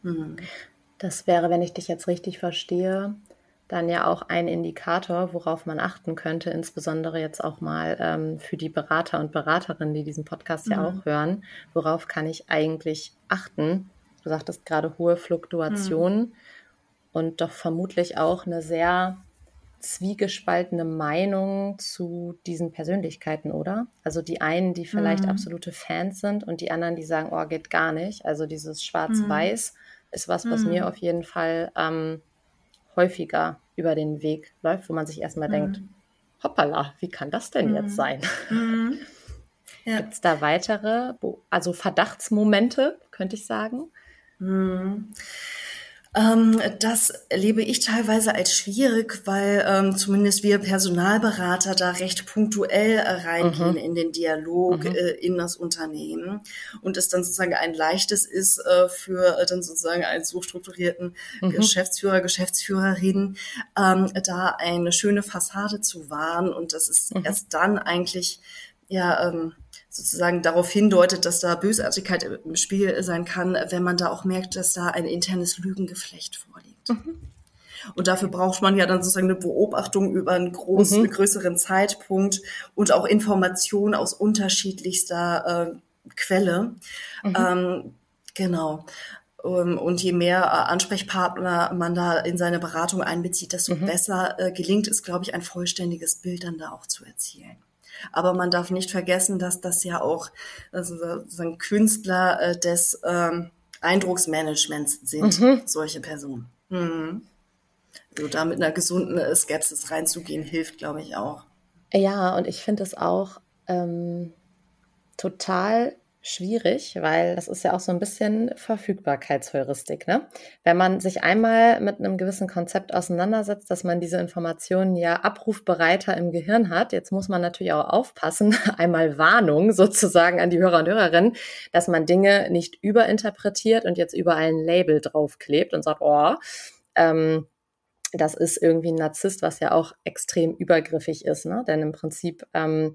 Mhm. Das wäre, wenn ich dich jetzt richtig verstehe, dann ja auch ein Indikator, worauf man achten könnte, insbesondere jetzt auch mal ähm, für die Berater und Beraterinnen, die diesen Podcast mhm. ja auch hören. Worauf kann ich eigentlich achten? Du sagtest gerade hohe Fluktuationen mhm. und doch vermutlich auch eine sehr zwiegespaltene Meinung zu diesen Persönlichkeiten, oder? Also die einen, die vielleicht mhm. absolute Fans sind und die anderen, die sagen, oh, geht gar nicht. Also dieses Schwarz-Weiß mhm. ist was, was mir mhm. auf jeden Fall ähm, häufiger über den Weg läuft, wo man sich erstmal mhm. denkt, hoppala, wie kann das denn mhm. jetzt sein? Mhm. Ja. Gibt es da weitere, also Verdachtsmomente, könnte ich sagen? Mhm. Ähm, das erlebe ich teilweise als schwierig, weil ähm, zumindest wir Personalberater da recht punktuell äh, reingehen mhm. in den Dialog mhm. äh, in das Unternehmen und es dann sozusagen ein leichtes ist äh, für äh, dann sozusagen einen so strukturierten mhm. Geschäftsführer, Geschäftsführerin, ähm, da eine schöne Fassade zu wahren und das ist mhm. erst dann eigentlich ja ähm, sozusagen darauf hindeutet, dass da Bösartigkeit im Spiel sein kann, wenn man da auch merkt, dass da ein internes Lügengeflecht vorliegt. Mhm. Und dafür braucht man ja dann sozusagen eine Beobachtung über einen großen, mhm. größeren Zeitpunkt und auch Informationen aus unterschiedlichster äh, Quelle. Mhm. Ähm, genau. Um, und je mehr äh, Ansprechpartner man da in seine Beratung einbezieht, desto mhm. besser äh, gelingt es, glaube ich, ein vollständiges Bild dann da auch zu erzielen. Aber man darf nicht vergessen, dass das ja auch also sozusagen Künstler äh, des ähm, Eindrucksmanagements sind, mhm. solche Personen. Mhm. Also da mit einer gesunden äh, Skepsis reinzugehen, hilft, glaube ich, auch. Ja, und ich finde es auch ähm, total schwierig, weil das ist ja auch so ein bisschen Verfügbarkeitsheuristik. Ne? Wenn man sich einmal mit einem gewissen Konzept auseinandersetzt, dass man diese Informationen ja abrufbereiter im Gehirn hat, jetzt muss man natürlich auch aufpassen, einmal Warnung sozusagen an die Hörer und Hörerinnen, dass man Dinge nicht überinterpretiert und jetzt überall ein Label draufklebt und sagt, oh, ähm, das ist irgendwie ein Narzisst, was ja auch extrem übergriffig ist, ne? Denn im Prinzip ähm,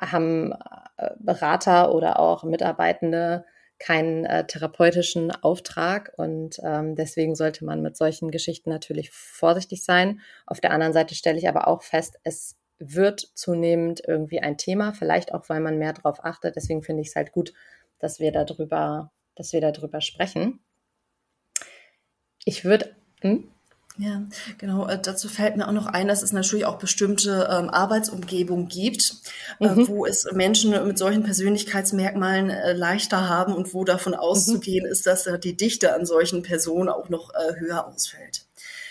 haben äh, Berater oder auch Mitarbeitende keinen äh, therapeutischen Auftrag und ähm, deswegen sollte man mit solchen Geschichten natürlich vorsichtig sein. Auf der anderen Seite stelle ich aber auch fest, es wird zunehmend irgendwie ein Thema, vielleicht auch, weil man mehr darauf achtet. Deswegen finde ich es halt gut, dass wir darüber, dass wir darüber sprechen. Ich würde, hm? Ja, genau. Äh, dazu fällt mir auch noch ein, dass es natürlich auch bestimmte ähm, Arbeitsumgebungen gibt, äh, mhm. wo es Menschen mit solchen Persönlichkeitsmerkmalen äh, leichter haben und wo davon mhm. auszugehen mhm. ist, dass äh, die Dichte an solchen Personen auch noch äh, höher ausfällt.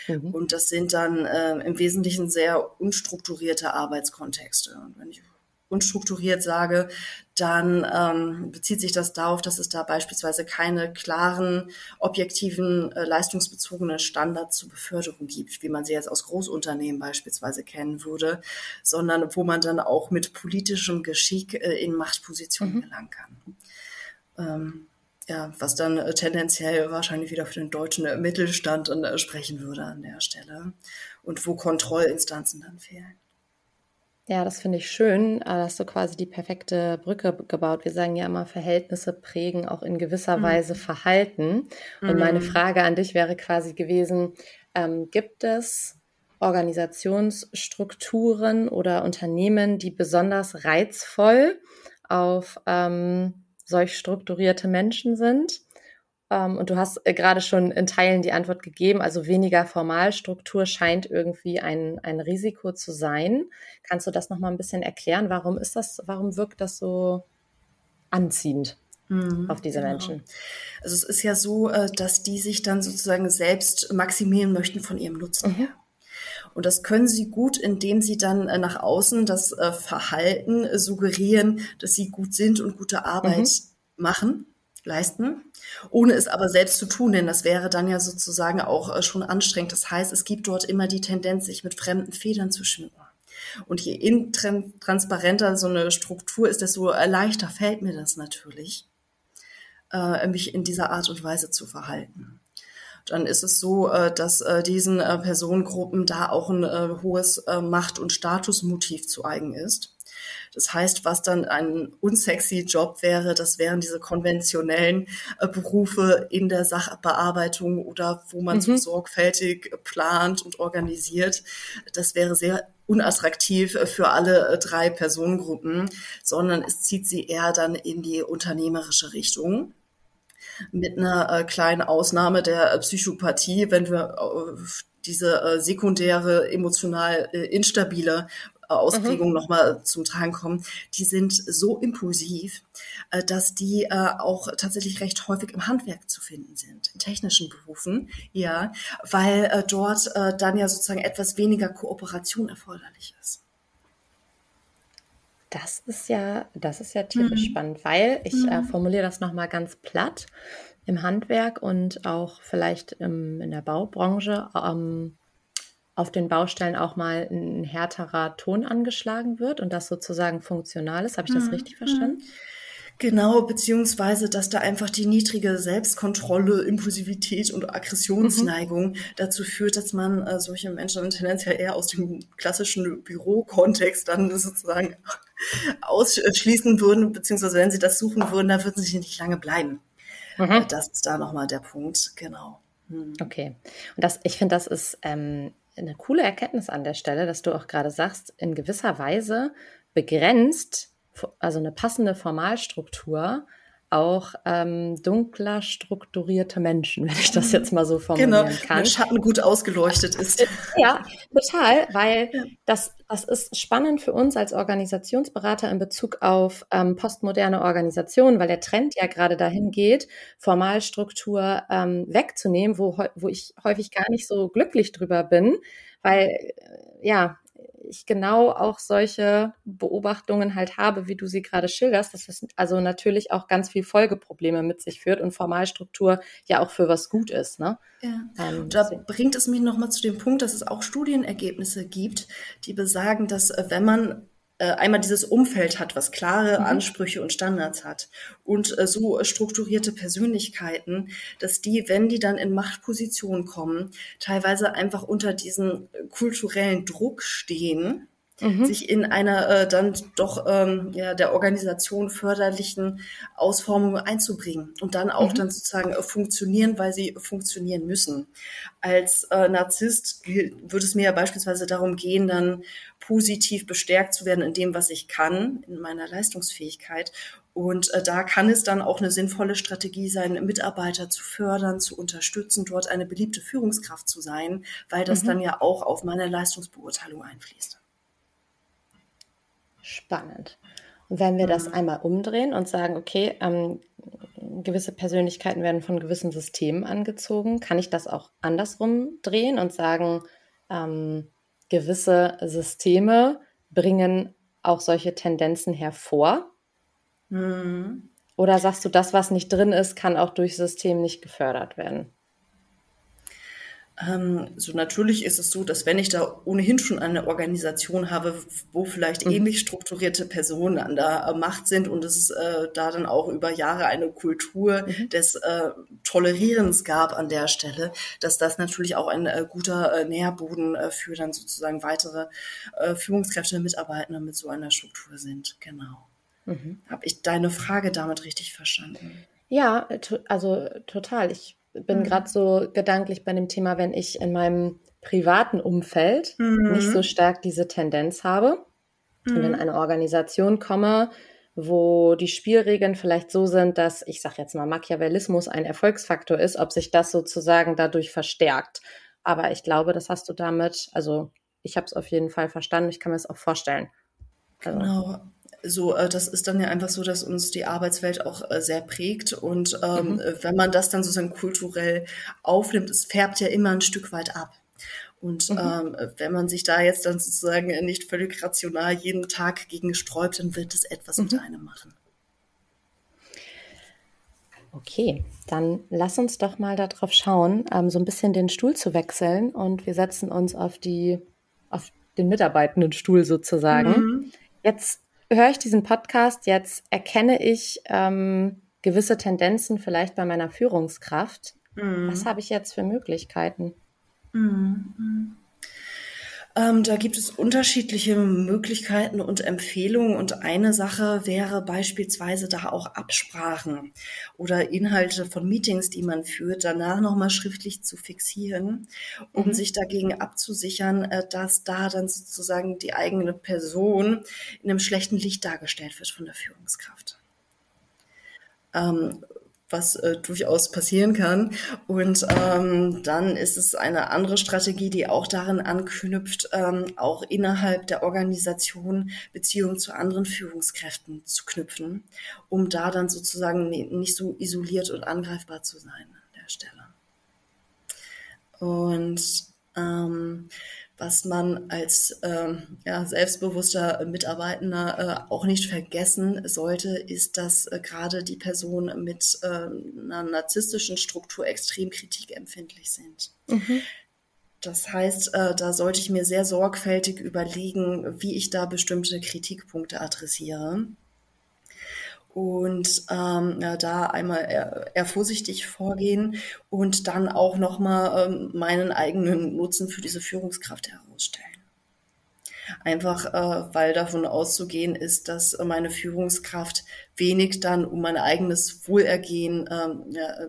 Mhm. Und das sind dann äh, im Wesentlichen sehr unstrukturierte Arbeitskontexte. Und wenn ich unstrukturiert sage, dann ähm, bezieht sich das darauf, dass es da beispielsweise keine klaren, objektiven, äh, leistungsbezogenen Standards zur Beförderung gibt, wie man sie jetzt aus Großunternehmen beispielsweise kennen würde, sondern wo man dann auch mit politischem Geschick äh, in Machtpositionen mhm. gelangen kann. Ähm, ja, was dann äh, tendenziell wahrscheinlich wieder für den deutschen äh, Mittelstand äh, sprechen würde an der Stelle und wo Kontrollinstanzen dann fehlen. Ja, das finde ich schön. Da hast du quasi die perfekte Brücke gebaut. Wir sagen ja immer, Verhältnisse prägen auch in gewisser mhm. Weise Verhalten. Und mhm. meine Frage an dich wäre quasi gewesen, ähm, gibt es Organisationsstrukturen oder Unternehmen, die besonders reizvoll auf ähm, solch strukturierte Menschen sind? Ähm, und du hast äh, gerade schon in Teilen die Antwort gegeben, also weniger Formalstruktur scheint irgendwie ein, ein Risiko zu sein. Kannst du das nochmal ein bisschen erklären? Warum ist das, warum wirkt das so anziehend mhm, auf diese genau. Menschen. Also es ist ja so, äh, dass die sich dann sozusagen selbst maximieren möchten von ihrem Nutzen her. Mhm. Und das können sie gut, indem sie dann äh, nach außen das Verhalten suggerieren, dass sie gut sind und gute Arbeit mhm. machen, leisten, ohne es aber selbst zu tun, denn das wäre dann ja sozusagen auch schon anstrengend. Das heißt, es gibt dort immer die Tendenz, sich mit fremden Federn zu schmücken. Und je intransparenter so eine Struktur ist, desto leichter fällt mir das natürlich, äh, mich in dieser Art und Weise zu verhalten. Dann ist es so, äh, dass äh, diesen äh, Personengruppen da auch ein äh, hohes äh, Macht- und Statusmotiv zu eigen ist. Das heißt, was dann ein unsexy Job wäre, das wären diese konventionellen äh, Berufe in der Sachbearbeitung oder wo man mhm. so sorgfältig plant und organisiert. Das wäre sehr unattraktiv äh, für alle äh, drei Personengruppen, sondern es zieht sie eher dann in die unternehmerische Richtung mit einer äh, kleinen Ausnahme der Psychopathie, wenn wir diese sekundäre, emotional instabile Ausprägung mhm. nochmal zum Tragen kommen, die sind so impulsiv, äh, dass die äh, auch tatsächlich recht häufig im Handwerk zu finden sind, in technischen Berufen, ja, weil äh, dort dann ja sozusagen etwas weniger Kooperation erforderlich ist. Das ist ja, das ist ja tierisch mhm. spannend, weil ich mhm. äh, formuliere das nochmal ganz platt. Im Handwerk und auch vielleicht im, in der Baubranche ähm, auf den Baustellen auch mal ein härterer Ton angeschlagen wird und das sozusagen funktional ist. Habe ich das mhm. richtig verstanden? Genau, beziehungsweise, dass da einfach die niedrige Selbstkontrolle, Impulsivität und Aggressionsneigung mhm. dazu führt, dass man äh, solche Menschen dann tendenziell eher aus dem klassischen Bürokontext dann sozusagen ausschließen würden, beziehungsweise wenn sie das suchen würden, dann würden sie nicht lange bleiben. Mhm. Das ist da nochmal der Punkt, genau. Mhm. Okay. Und das, ich finde, das ist ähm, eine coole Erkenntnis an der Stelle, dass du auch gerade sagst, in gewisser Weise begrenzt, also eine passende Formalstruktur auch ähm, dunkler strukturierte Menschen, wenn ich das jetzt mal so formulieren genau, kann. Wenn Schatten gut ausgeleuchtet ist. Ja, total, weil das, das ist spannend für uns als Organisationsberater in Bezug auf ähm, postmoderne Organisationen, weil der Trend ja gerade dahin geht, Formalstruktur ähm, wegzunehmen, wo, wo ich häufig gar nicht so glücklich drüber bin, weil äh, ja, ich genau auch solche Beobachtungen halt habe, wie du sie gerade schilderst, dass es also natürlich auch ganz viel Folgeprobleme mit sich führt und Formalstruktur ja auch für was gut ist. Ne? Ja. Ähm, da bringt es mich nochmal zu dem Punkt, dass es auch Studienergebnisse gibt, die besagen, dass äh, wenn man äh, einmal dieses Umfeld hat, was klare mhm. Ansprüche und Standards hat und äh, so strukturierte Persönlichkeiten, dass die, wenn die dann in Machtpositionen kommen, teilweise einfach unter diesem kulturellen Druck stehen, mhm. sich in einer äh, dann doch ähm, ja, der Organisation förderlichen Ausformung einzubringen und dann auch mhm. dann sozusagen äh, funktionieren, weil sie funktionieren müssen. Als äh, Narzisst würde es mir ja beispielsweise darum gehen, dann positiv bestärkt zu werden in dem, was ich kann, in meiner Leistungsfähigkeit. Und äh, da kann es dann auch eine sinnvolle Strategie sein, Mitarbeiter zu fördern, zu unterstützen, dort eine beliebte Führungskraft zu sein, weil das mhm. dann ja auch auf meine Leistungsbeurteilung einfließt. Spannend. Und wenn wir das mhm. einmal umdrehen und sagen, okay, ähm, gewisse Persönlichkeiten werden von gewissen Systemen angezogen, kann ich das auch andersrum drehen und sagen, ähm, gewisse Systeme bringen auch solche Tendenzen hervor? Mhm. Oder sagst du, das, was nicht drin ist, kann auch durch System nicht gefördert werden? Ähm, so natürlich ist es so, dass wenn ich da ohnehin schon eine Organisation habe, wo vielleicht mhm. ähnlich strukturierte Personen an der äh, Macht sind und es äh, da dann auch über Jahre eine Kultur mhm. des äh, Tolerierens gab an der Stelle, dass das natürlich auch ein äh, guter äh, Nährboden äh, für dann sozusagen weitere Führungskräfte, Mitarbeiter mit so einer Struktur sind. Genau. Mhm. Habe ich deine Frage damit richtig verstanden? Ja, also total. Ich bin mhm. gerade so gedanklich bei dem Thema, wenn ich in meinem privaten Umfeld mhm. nicht so stark diese Tendenz habe mhm. und in mhm. eine Organisation komme, wo die Spielregeln vielleicht so sind, dass ich sage jetzt mal Machiavellismus ein Erfolgsfaktor ist, ob sich das sozusagen dadurch verstärkt. Aber ich glaube, das hast du damit, also ich habe es auf jeden Fall verstanden, ich kann mir es auch vorstellen. Also. Genau. So, äh, das ist dann ja einfach so, dass uns die Arbeitswelt auch äh, sehr prägt. Und ähm, mhm. wenn man das dann sozusagen kulturell aufnimmt, es färbt ja immer ein Stück weit ab. Und mhm. ähm, wenn man sich da jetzt dann sozusagen nicht völlig rational jeden Tag gegen sträubt, dann wird es etwas mhm. mit einem machen. Okay, dann lass uns doch mal darauf schauen, ähm, so ein bisschen den Stuhl zu wechseln und wir setzen uns auf die, auf den mitarbeitenden Stuhl sozusagen. Mhm. Jetzt höre ich diesen Podcast, jetzt erkenne ich ähm, gewisse Tendenzen vielleicht bei meiner Führungskraft. Mhm. Was habe ich jetzt für Möglichkeiten? Mhm. Ähm, da gibt es unterschiedliche Möglichkeiten und Empfehlungen und eine Sache wäre beispielsweise da auch Absprachen oder Inhalte von Meetings, die man führt, danach nochmal schriftlich zu fixieren, um mhm. sich dagegen abzusichern, äh, dass da dann sozusagen die eigene Person in einem schlechten Licht dargestellt wird von der Führungskraft. Ähm, was äh, durchaus passieren kann. Und ähm, dann ist es eine andere Strategie, die auch darin anknüpft, ähm, auch innerhalb der Organisation Beziehungen zu anderen Führungskräften zu knüpfen, um da dann sozusagen nicht so isoliert und angreifbar zu sein an der Stelle. Und ähm, was man als ähm, ja, selbstbewusster Mitarbeitender äh, auch nicht vergessen sollte, ist, dass äh, gerade die Personen mit äh, einer narzisstischen Struktur extrem kritikempfindlich sind. Mhm. Das heißt, äh, da sollte ich mir sehr sorgfältig überlegen, wie ich da bestimmte Kritikpunkte adressiere und ähm, ja, da einmal eher, eher, vorsichtig vorgehen und dann auch nochmal ähm, meinen eigenen Nutzen für diese Führungskraft herausstellen. Einfach äh, weil davon auszugehen ist, dass meine Führungskraft wenig dann um mein eigenes Wohlergehen ähm, ja,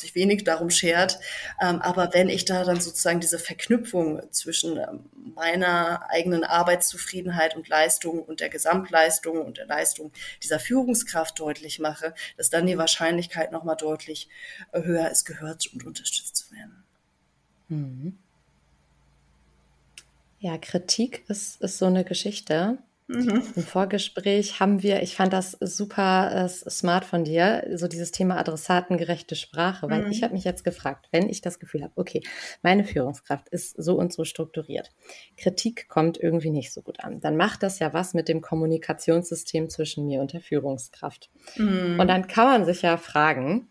sich wenig darum schert. Ähm, aber wenn ich da dann sozusagen diese Verknüpfung zwischen ähm, meiner eigenen Arbeitszufriedenheit und Leistung und der Gesamtleistung und der Leistung dieser Führungskraft deutlich mache, dass dann die Wahrscheinlichkeit nochmal deutlich äh, höher ist, gehört und unterstützt zu werden. Mhm. Ja, Kritik ist, ist so eine Geschichte. Mhm. Im Vorgespräch haben wir, ich fand das super äh, smart von dir, so dieses Thema adressatengerechte Sprache, weil mhm. ich habe mich jetzt gefragt, wenn ich das Gefühl habe, okay, meine Führungskraft ist so und so strukturiert, Kritik kommt irgendwie nicht so gut an, dann macht das ja was mit dem Kommunikationssystem zwischen mir und der Führungskraft. Mhm. Und dann kann man sich ja fragen,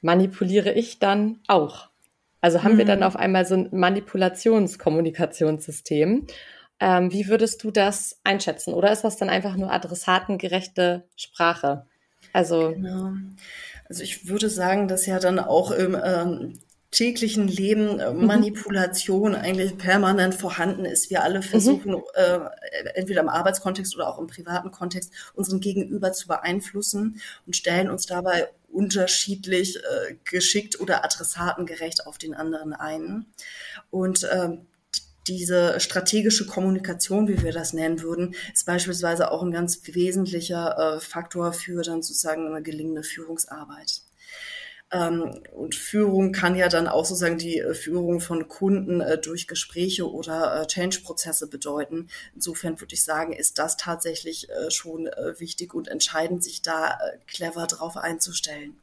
manipuliere ich dann auch? Also haben wir dann mhm. auf einmal so ein Manipulationskommunikationssystem ähm, wie würdest du das einschätzen? Oder ist das dann einfach nur adressatengerechte Sprache? Also, genau. also ich würde sagen, dass ja dann auch im ähm, täglichen Leben äh, mhm. Manipulation eigentlich permanent vorhanden ist. Wir alle mhm. versuchen, mhm. äh, entweder im Arbeitskontext oder auch im privaten Kontext, unseren Gegenüber zu beeinflussen und stellen uns dabei unterschiedlich äh, geschickt oder adressatengerecht auf den anderen ein. Und ähm, diese strategische Kommunikation, wie wir das nennen würden, ist beispielsweise auch ein ganz wesentlicher äh, Faktor für dann sozusagen eine gelingende Führungsarbeit. Ähm, und Führung kann ja dann auch sozusagen die äh, Führung von Kunden äh, durch Gespräche oder äh, Change-Prozesse bedeuten. Insofern würde ich sagen, ist das tatsächlich äh, schon wichtig und entscheidend, sich da clever drauf einzustellen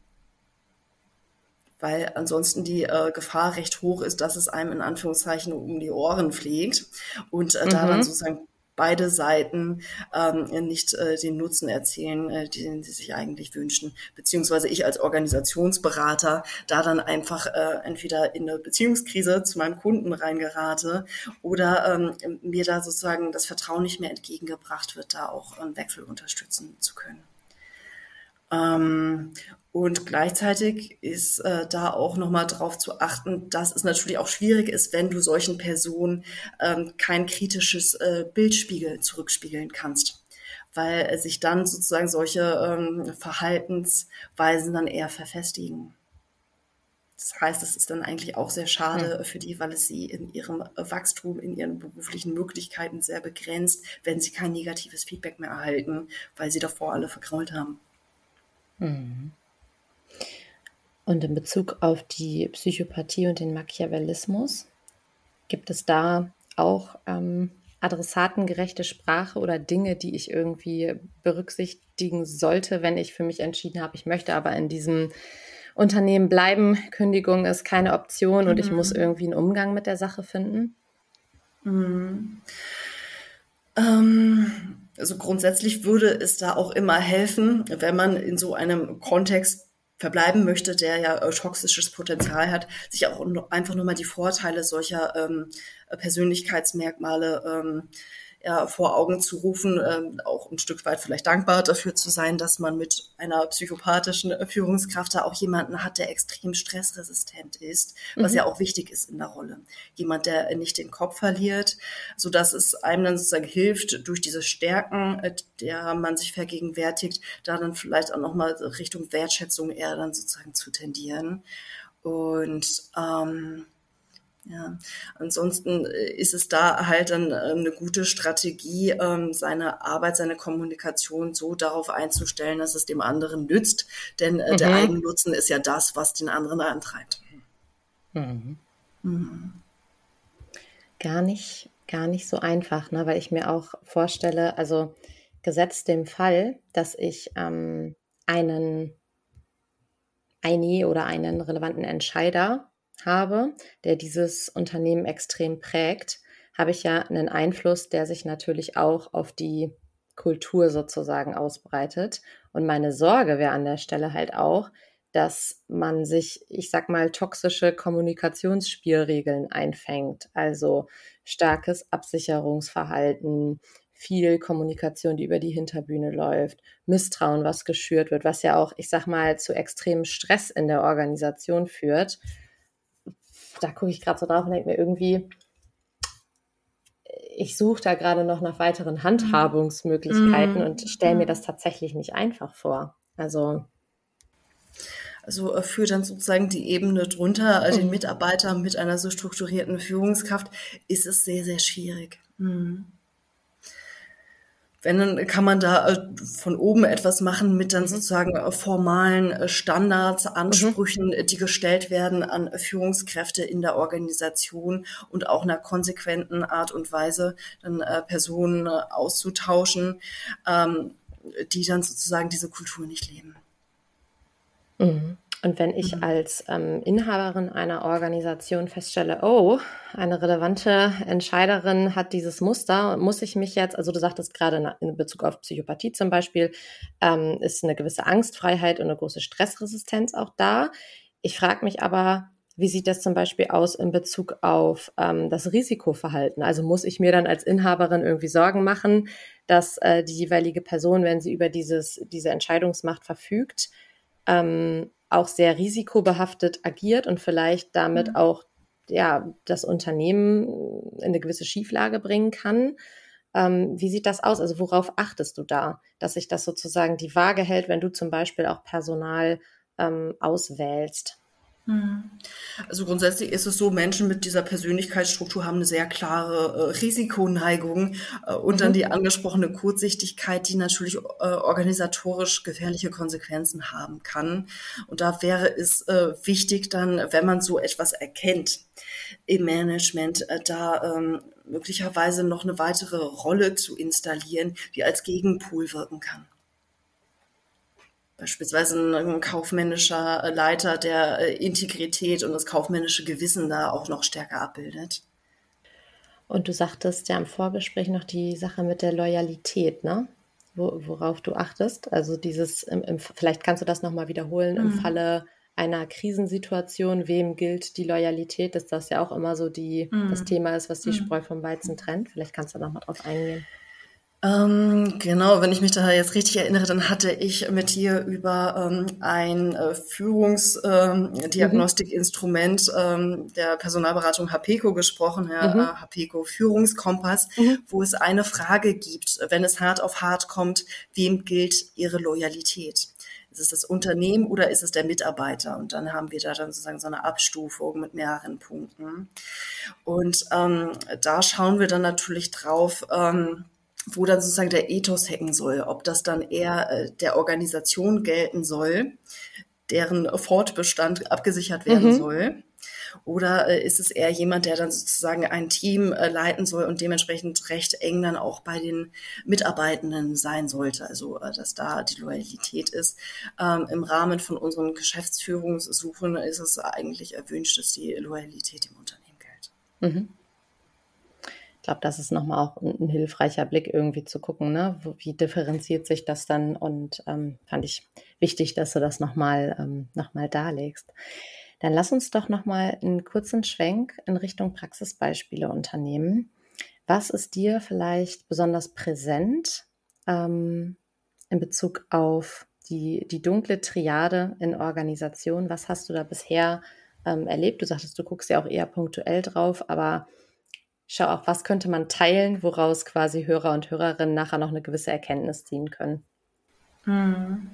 weil ansonsten die äh, Gefahr recht hoch ist, dass es einem in Anführungszeichen um die Ohren fliegt und äh, mhm. da dann mhm. sozusagen beide Seiten ähm, nicht äh, den Nutzen erzielen, äh, den sie sich eigentlich wünschen, beziehungsweise ich als Organisationsberater da dann einfach äh, entweder in eine Beziehungskrise zu meinem Kunden reingerate oder ähm, mir da sozusagen das Vertrauen nicht mehr entgegengebracht wird, da auch einen Wechsel unterstützen zu können. Ähm, und gleichzeitig ist äh, da auch nochmal darauf zu achten, dass es natürlich auch schwierig ist, wenn du solchen Personen ähm, kein kritisches äh, Bildspiegel zurückspiegeln kannst, weil äh, sich dann sozusagen solche ähm, Verhaltensweisen dann eher verfestigen. Das heißt, es ist dann eigentlich auch sehr schade mhm. für die, weil es sie in ihrem Wachstum, in ihren beruflichen Möglichkeiten sehr begrenzt, wenn sie kein negatives Feedback mehr erhalten, weil sie davor alle verkrault haben. Mhm. Und in Bezug auf die Psychopathie und den Machiavellismus, gibt es da auch ähm, adressatengerechte Sprache oder Dinge, die ich irgendwie berücksichtigen sollte, wenn ich für mich entschieden habe, ich möchte aber in diesem Unternehmen bleiben. Kündigung ist keine Option und ich muss mhm. irgendwie einen Umgang mit der Sache finden? Mhm. Ähm, also grundsätzlich würde es da auch immer helfen, wenn man in so einem Kontext verbleiben möchte, der ja äh, toxisches Potenzial hat, sich auch einfach nur mal die Vorteile solcher ähm, Persönlichkeitsmerkmale ähm, ja, vor Augen zu rufen, ähm, auch ein Stück weit vielleicht dankbar dafür zu sein, dass man mit einer psychopathischen Führungskraft da auch jemanden hat, der extrem stressresistent ist, was mhm. ja auch wichtig ist in der Rolle. Jemand, der nicht den Kopf verliert, so dass es einem dann sozusagen hilft, durch diese Stärken, äh, der man sich vergegenwärtigt, da dann vielleicht auch nochmal Richtung Wertschätzung eher dann sozusagen zu tendieren. Und ähm, ja, ansonsten äh, ist es da halt dann äh, eine gute Strategie, ähm, seine Arbeit, seine Kommunikation so darauf einzustellen, dass es dem anderen nützt. Denn äh, mhm. der Eigennutzen ist ja das, was den anderen antreibt. Mhm. Mhm. Gar nicht, gar nicht so einfach, ne? weil ich mir auch vorstelle, also gesetzt dem Fall, dass ich ähm, einen eine oder einen relevanten Entscheider habe, der dieses Unternehmen extrem prägt, habe ich ja einen Einfluss, der sich natürlich auch auf die Kultur sozusagen ausbreitet. Und meine Sorge wäre an der Stelle halt auch, dass man sich, ich sag mal, toxische Kommunikationsspielregeln einfängt. Also starkes Absicherungsverhalten, viel Kommunikation, die über die Hinterbühne läuft, Misstrauen, was geschürt wird, was ja auch, ich sag mal, zu extremem Stress in der Organisation führt da gucke ich gerade so drauf und denke mir irgendwie, ich suche da gerade noch nach weiteren Handhabungsmöglichkeiten mm. und stelle mir das tatsächlich nicht einfach vor. Also also äh, für dann sozusagen die Ebene drunter, äh, den mhm. Mitarbeiter mit einer so strukturierten Führungskraft, ist es sehr, sehr schwierig. Mhm. Wenn, dann kann man da äh, von oben etwas machen mit dann mhm. sozusagen äh, formalen äh, Standards. Ansprüchen, mhm. die gestellt werden an Führungskräfte in der Organisation und auch einer konsequenten Art und Weise dann Personen auszutauschen, ähm, die dann sozusagen diese Kultur nicht leben. Mhm. Und wenn ich mhm. als ähm, Inhaberin einer Organisation feststelle, oh, eine relevante Entscheiderin hat dieses Muster, muss ich mich jetzt, also du sagtest gerade in Bezug auf Psychopathie zum Beispiel, ähm, ist eine gewisse Angstfreiheit und eine große Stressresistenz auch da. Ich frage mich aber, wie sieht das zum Beispiel aus in Bezug auf ähm, das Risikoverhalten? Also muss ich mir dann als Inhaberin irgendwie Sorgen machen, dass äh, die jeweilige Person, wenn sie über dieses, diese Entscheidungsmacht verfügt, ähm, auch sehr risikobehaftet agiert und vielleicht damit mhm. auch ja, das Unternehmen in eine gewisse Schieflage bringen kann. Ähm, wie sieht das aus? Also worauf achtest du da, dass sich das sozusagen die Waage hält, wenn du zum Beispiel auch Personal ähm, auswählst? Hm. Also grundsätzlich ist es so, Menschen mit dieser Persönlichkeitsstruktur haben eine sehr klare äh, Risikoneigung äh, und mhm. dann die angesprochene Kurzsichtigkeit, die natürlich äh, organisatorisch gefährliche Konsequenzen haben kann. Und da wäre es äh, wichtig dann, wenn man so etwas erkennt im Management, äh, da ähm, möglicherweise noch eine weitere Rolle zu installieren, die als Gegenpol wirken kann beispielsweise ein, kaufmännischer Leiter, der äh, Integrität und das kaufmännische Gewissen da auch noch stärker abbildet. Und du sagtest ja im Vorgespräch noch die Sache mit der Loyalität, ne? Wo, worauf du achtest. Also dieses, im, im, vielleicht kannst du das nochmal wiederholen, mhm. im Falle einer Krisensituation, wem gilt die Loyalität, dass das ja auch immer so die, mhm. das Thema ist, was die mhm. Spreu vom Weizen trennt. Vielleicht kannst du da nochmal drauf eingehen. Ähm, genau, wenn ich mich da jetzt richtig erinnere, dann hatte ich mit dir über ähm, ein äh, Führungsdiagnostikinstrument ähm, ähm, der Personalberatung HPECO gesprochen, ja, mhm. HPECO Führungskompass, mhm. wo es eine Frage gibt, wenn es hart auf hart kommt, wem gilt ihre Loyalität? Ist es das Unternehmen oder ist es der Mitarbeiter? Und dann haben wir da dann sozusagen so eine Abstufung mit mehreren Punkten. Und ähm, da schauen wir dann natürlich drauf, ähm, wo dann sozusagen der Ethos hängen soll, ob das dann eher äh, der Organisation gelten soll, deren Fortbestand abgesichert werden mhm. soll? Oder äh, ist es eher jemand, der dann sozusagen ein Team äh, leiten soll und dementsprechend recht eng dann auch bei den Mitarbeitenden sein sollte? Also, äh, dass da die Loyalität ist. Ähm, Im Rahmen von unseren Geschäftsführungssuchen ist es eigentlich erwünscht, dass die Loyalität im Unternehmen gilt. Mhm. Ich glaube, das ist nochmal auch ein, ein, hilfreicher Blick, irgendwie zu gucken, ne? wie differenziert sich das dann? Und ähm, fand ich wichtig, dass du das nochmal ähm, noch darlegst. Dann lass uns doch nochmal einen kurzen Schwenk in Richtung Praxisbeispiele unternehmen. Was ist dir vielleicht besonders präsent ähm, in Bezug auf die, die dunkle Triade in Organisation? Was hast du da bisher ähm, erlebt? Du sagtest, du guckst ja auch eher punktuell drauf, aber schau auch, was könnte man teilen, woraus quasi Hörer und Hörerinnen nachher noch eine gewisse Erkenntnis ziehen können. Hm.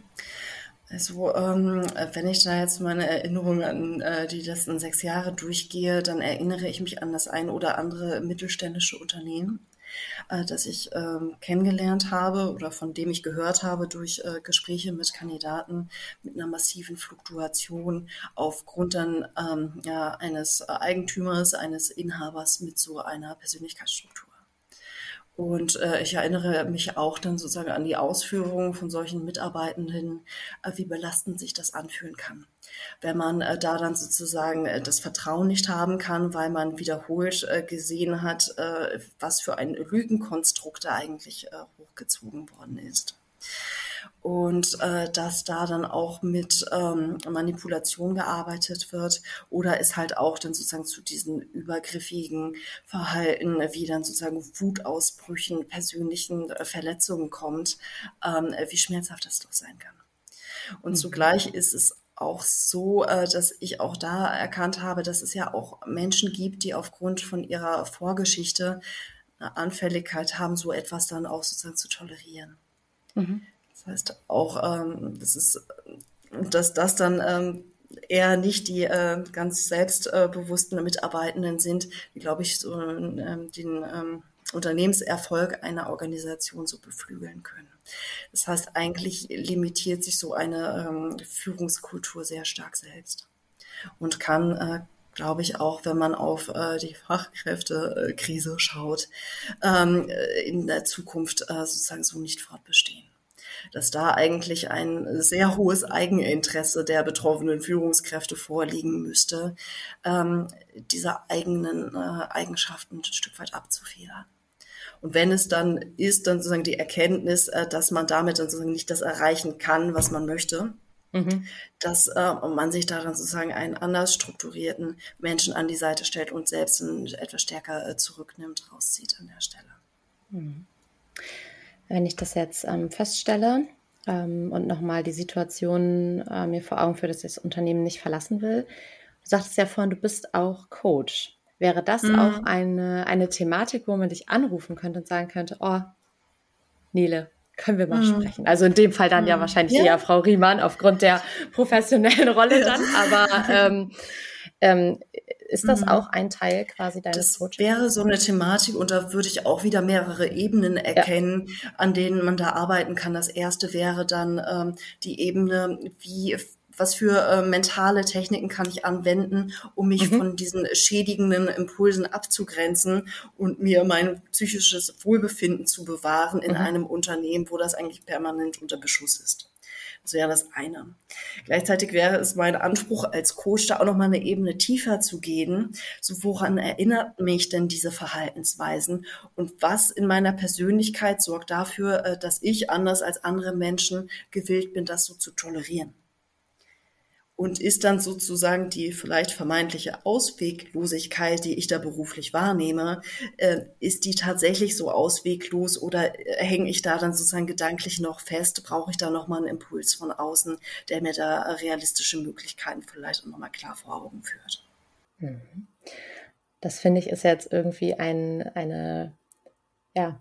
Also, ähm, wenn ich da jetzt meine Erinnerungen an äh, die letzten sechs Jahre durchgehe, dann erinnere ich mich an das ein oder andere mittelständische Unternehmen, äh, das ich ähm, kennengelernt habe oder von dem ich gehört habe durch äh, Gespräche mit Kandidaten mit einer massiven Fluktuation aufgrund dann ähm, ja, eines Eigentümers, eines Inhabers mit so einer Persönlichkeitsstruktur. Und äh, ich erinnere mich auch dann sozusagen an die Ausführungen von solchen Mitarbeitenden, äh, wie belastend sich das anfühlen kann. Wenn man äh, da dann sozusagen äh, das Vertrauen nicht haben kann, weil man wiederholt äh, gesehen hat, äh, was für ein Lügenkonstrukt da eigentlich äh, hochgezogen worden ist und äh, dass da dann auch mit ähm, Manipulation gearbeitet wird oder es halt auch dann sozusagen zu diesen übergriffigen Verhalten wie dann sozusagen Wutausbrüchen, persönlichen äh, Verletzungen kommt, ähm, wie schmerzhaft das doch sein kann. Und mhm. zugleich ist es auch so, äh, dass ich auch da erkannt habe, dass es ja auch Menschen gibt, die aufgrund von ihrer Vorgeschichte eine Anfälligkeit haben, so etwas dann auch sozusagen zu tolerieren. Mhm. Das heißt auch, ähm, das ist, dass das dann ähm, eher nicht die äh, ganz selbstbewussten Mitarbeitenden sind, die, glaube ich, so ähm, den ähm, Unternehmenserfolg einer Organisation so beflügeln können. Das heißt, eigentlich limitiert sich so eine ähm, Führungskultur sehr stark selbst und kann, äh, glaube ich, auch, wenn man auf äh, die Fachkräftekrise schaut, ähm, in der Zukunft äh, sozusagen so nicht fortbestehen dass da eigentlich ein sehr hohes Eigeninteresse der betroffenen Führungskräfte vorliegen müsste, ähm, diese eigenen äh, Eigenschaften ein Stück weit abzufedern. Und wenn es dann ist, dann sozusagen die Erkenntnis, äh, dass man damit dann sozusagen nicht das erreichen kann, was man möchte, mhm. dass äh, man sich daran sozusagen einen anders strukturierten Menschen an die Seite stellt und selbst etwas stärker äh, zurücknimmt, rauszieht an der Stelle. Mhm. Wenn ich das jetzt ähm, feststelle ähm, und nochmal die Situation äh, mir vor Augen führe, dass ich das Unternehmen nicht verlassen will. Du sagtest ja vorhin, du bist auch Coach. Wäre das mhm. auch eine, eine Thematik, wo man dich anrufen könnte und sagen könnte, oh, Nele, können wir mal mhm. sprechen. Also in dem Fall dann mhm. ja wahrscheinlich ja. eher Frau Riemann aufgrund der professionellen Rolle dann, aber ähm, ähm, ist das mhm. auch ein Teil quasi deines Das Coachings? wäre so eine Thematik und da würde ich auch wieder mehrere Ebenen erkennen, ja. an denen man da arbeiten kann. Das erste wäre dann ähm, die Ebene, wie was für äh, mentale Techniken kann ich anwenden, um mich mhm. von diesen schädigenden Impulsen abzugrenzen und mir mein psychisches Wohlbefinden zu bewahren in mhm. einem Unternehmen, wo das eigentlich permanent unter Beschuss ist. Das wäre das eine. Gleichzeitig wäre es mein Anspruch als Coach, da auch noch mal eine Ebene tiefer zu gehen. So woran erinnert mich denn diese Verhaltensweisen und was in meiner Persönlichkeit sorgt dafür, äh, dass ich anders als andere Menschen gewillt bin, das so zu tolerieren? Und ist dann sozusagen die vielleicht vermeintliche Ausweglosigkeit, die ich da beruflich wahrnehme, äh, ist die tatsächlich so ausweglos oder äh, hänge ich da dann sozusagen gedanklich noch fest? Brauche ich da nochmal einen Impuls von außen, der mir da realistische Möglichkeiten vielleicht auch nochmal klar vor Augen führt? Mhm. Das finde ich ist jetzt irgendwie ein, eine, ja,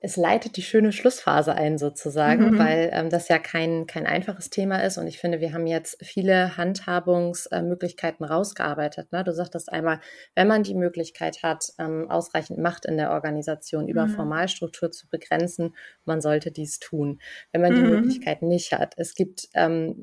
es leitet die schöne Schlussphase ein sozusagen, mhm. weil ähm, das ja kein, kein einfaches Thema ist. Und ich finde, wir haben jetzt viele Handhabungsmöglichkeiten rausgearbeitet. Ne? Du sagtest einmal, wenn man die Möglichkeit hat, ähm, ausreichend Macht in der Organisation über mhm. Formalstruktur zu begrenzen, man sollte dies tun. Wenn man die mhm. Möglichkeit nicht hat, es gibt ähm,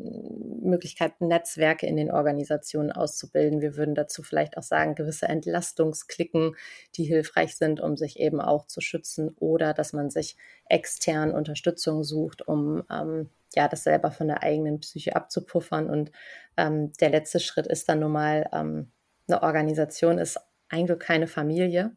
Möglichkeiten, Netzwerke in den Organisationen auszubilden. Wir würden dazu vielleicht auch sagen, gewisse Entlastungsklicken, die hilfreich sind, um sich eben auch zu schützen oder dass man sich extern Unterstützung sucht, um ähm, ja das selber von der eigenen Psyche abzupuffern. Und ähm, der letzte Schritt ist dann nun mal, ähm, eine Organisation ist eigentlich keine Familie.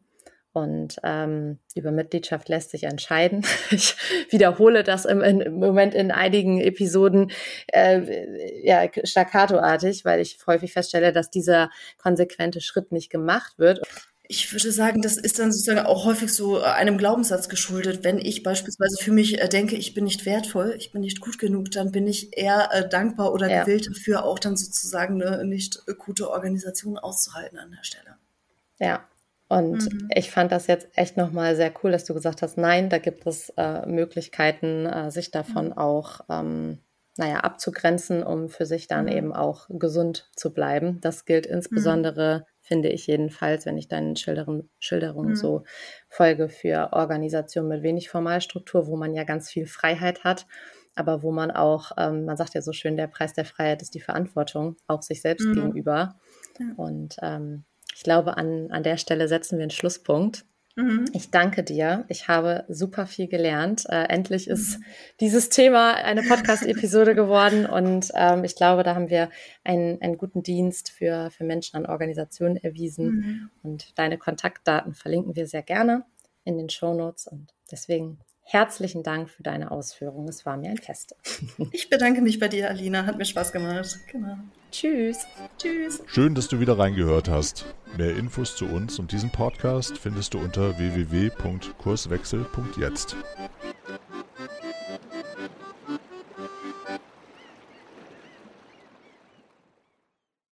Und ähm, über Mitgliedschaft lässt sich entscheiden. Ich wiederhole das im, im Moment in einigen Episoden äh, ja, staccatoartig, weil ich häufig feststelle, dass dieser konsequente Schritt nicht gemacht wird. Ich würde sagen, das ist dann sozusagen auch häufig so äh, einem Glaubenssatz geschuldet. Wenn ich beispielsweise für mich äh, denke, ich bin nicht wertvoll, ich bin nicht gut genug, dann bin ich eher äh, dankbar oder ja. gewillt dafür, auch dann sozusagen eine nicht gute Organisation auszuhalten an der Stelle. Ja, und mhm. ich fand das jetzt echt nochmal sehr cool, dass du gesagt hast, nein, da gibt es äh, Möglichkeiten, äh, sich davon mhm. auch, ähm, naja, abzugrenzen, um für sich dann mhm. eben auch gesund zu bleiben. Das gilt mhm. insbesondere finde ich jedenfalls, wenn ich deinen Schilderungen, Schilderungen mhm. so folge für Organisationen mit wenig Formalstruktur, wo man ja ganz viel Freiheit hat, aber wo man auch, ähm, man sagt ja so schön, der Preis der Freiheit ist die Verantwortung, auch sich selbst mhm. gegenüber. Ja. Und ähm, ich glaube, an, an der Stelle setzen wir einen Schlusspunkt. Mhm. Ich danke dir. Ich habe super viel gelernt. Äh, endlich ist mhm. dieses Thema eine Podcast-Episode geworden und ähm, ich glaube, da haben wir einen, einen guten Dienst für, für Menschen an Organisationen erwiesen. Mhm. Und deine Kontaktdaten verlinken wir sehr gerne in den Show Notes und deswegen Herzlichen Dank für deine Ausführungen. Es war mir ein Fest. Ich bedanke mich bei dir, Alina. Hat mir Spaß gemacht. Genau. Tschüss. Tschüss. Schön, dass du wieder reingehört hast. Mehr Infos zu uns und diesem Podcast findest du unter www.kurswechsel.jetzt.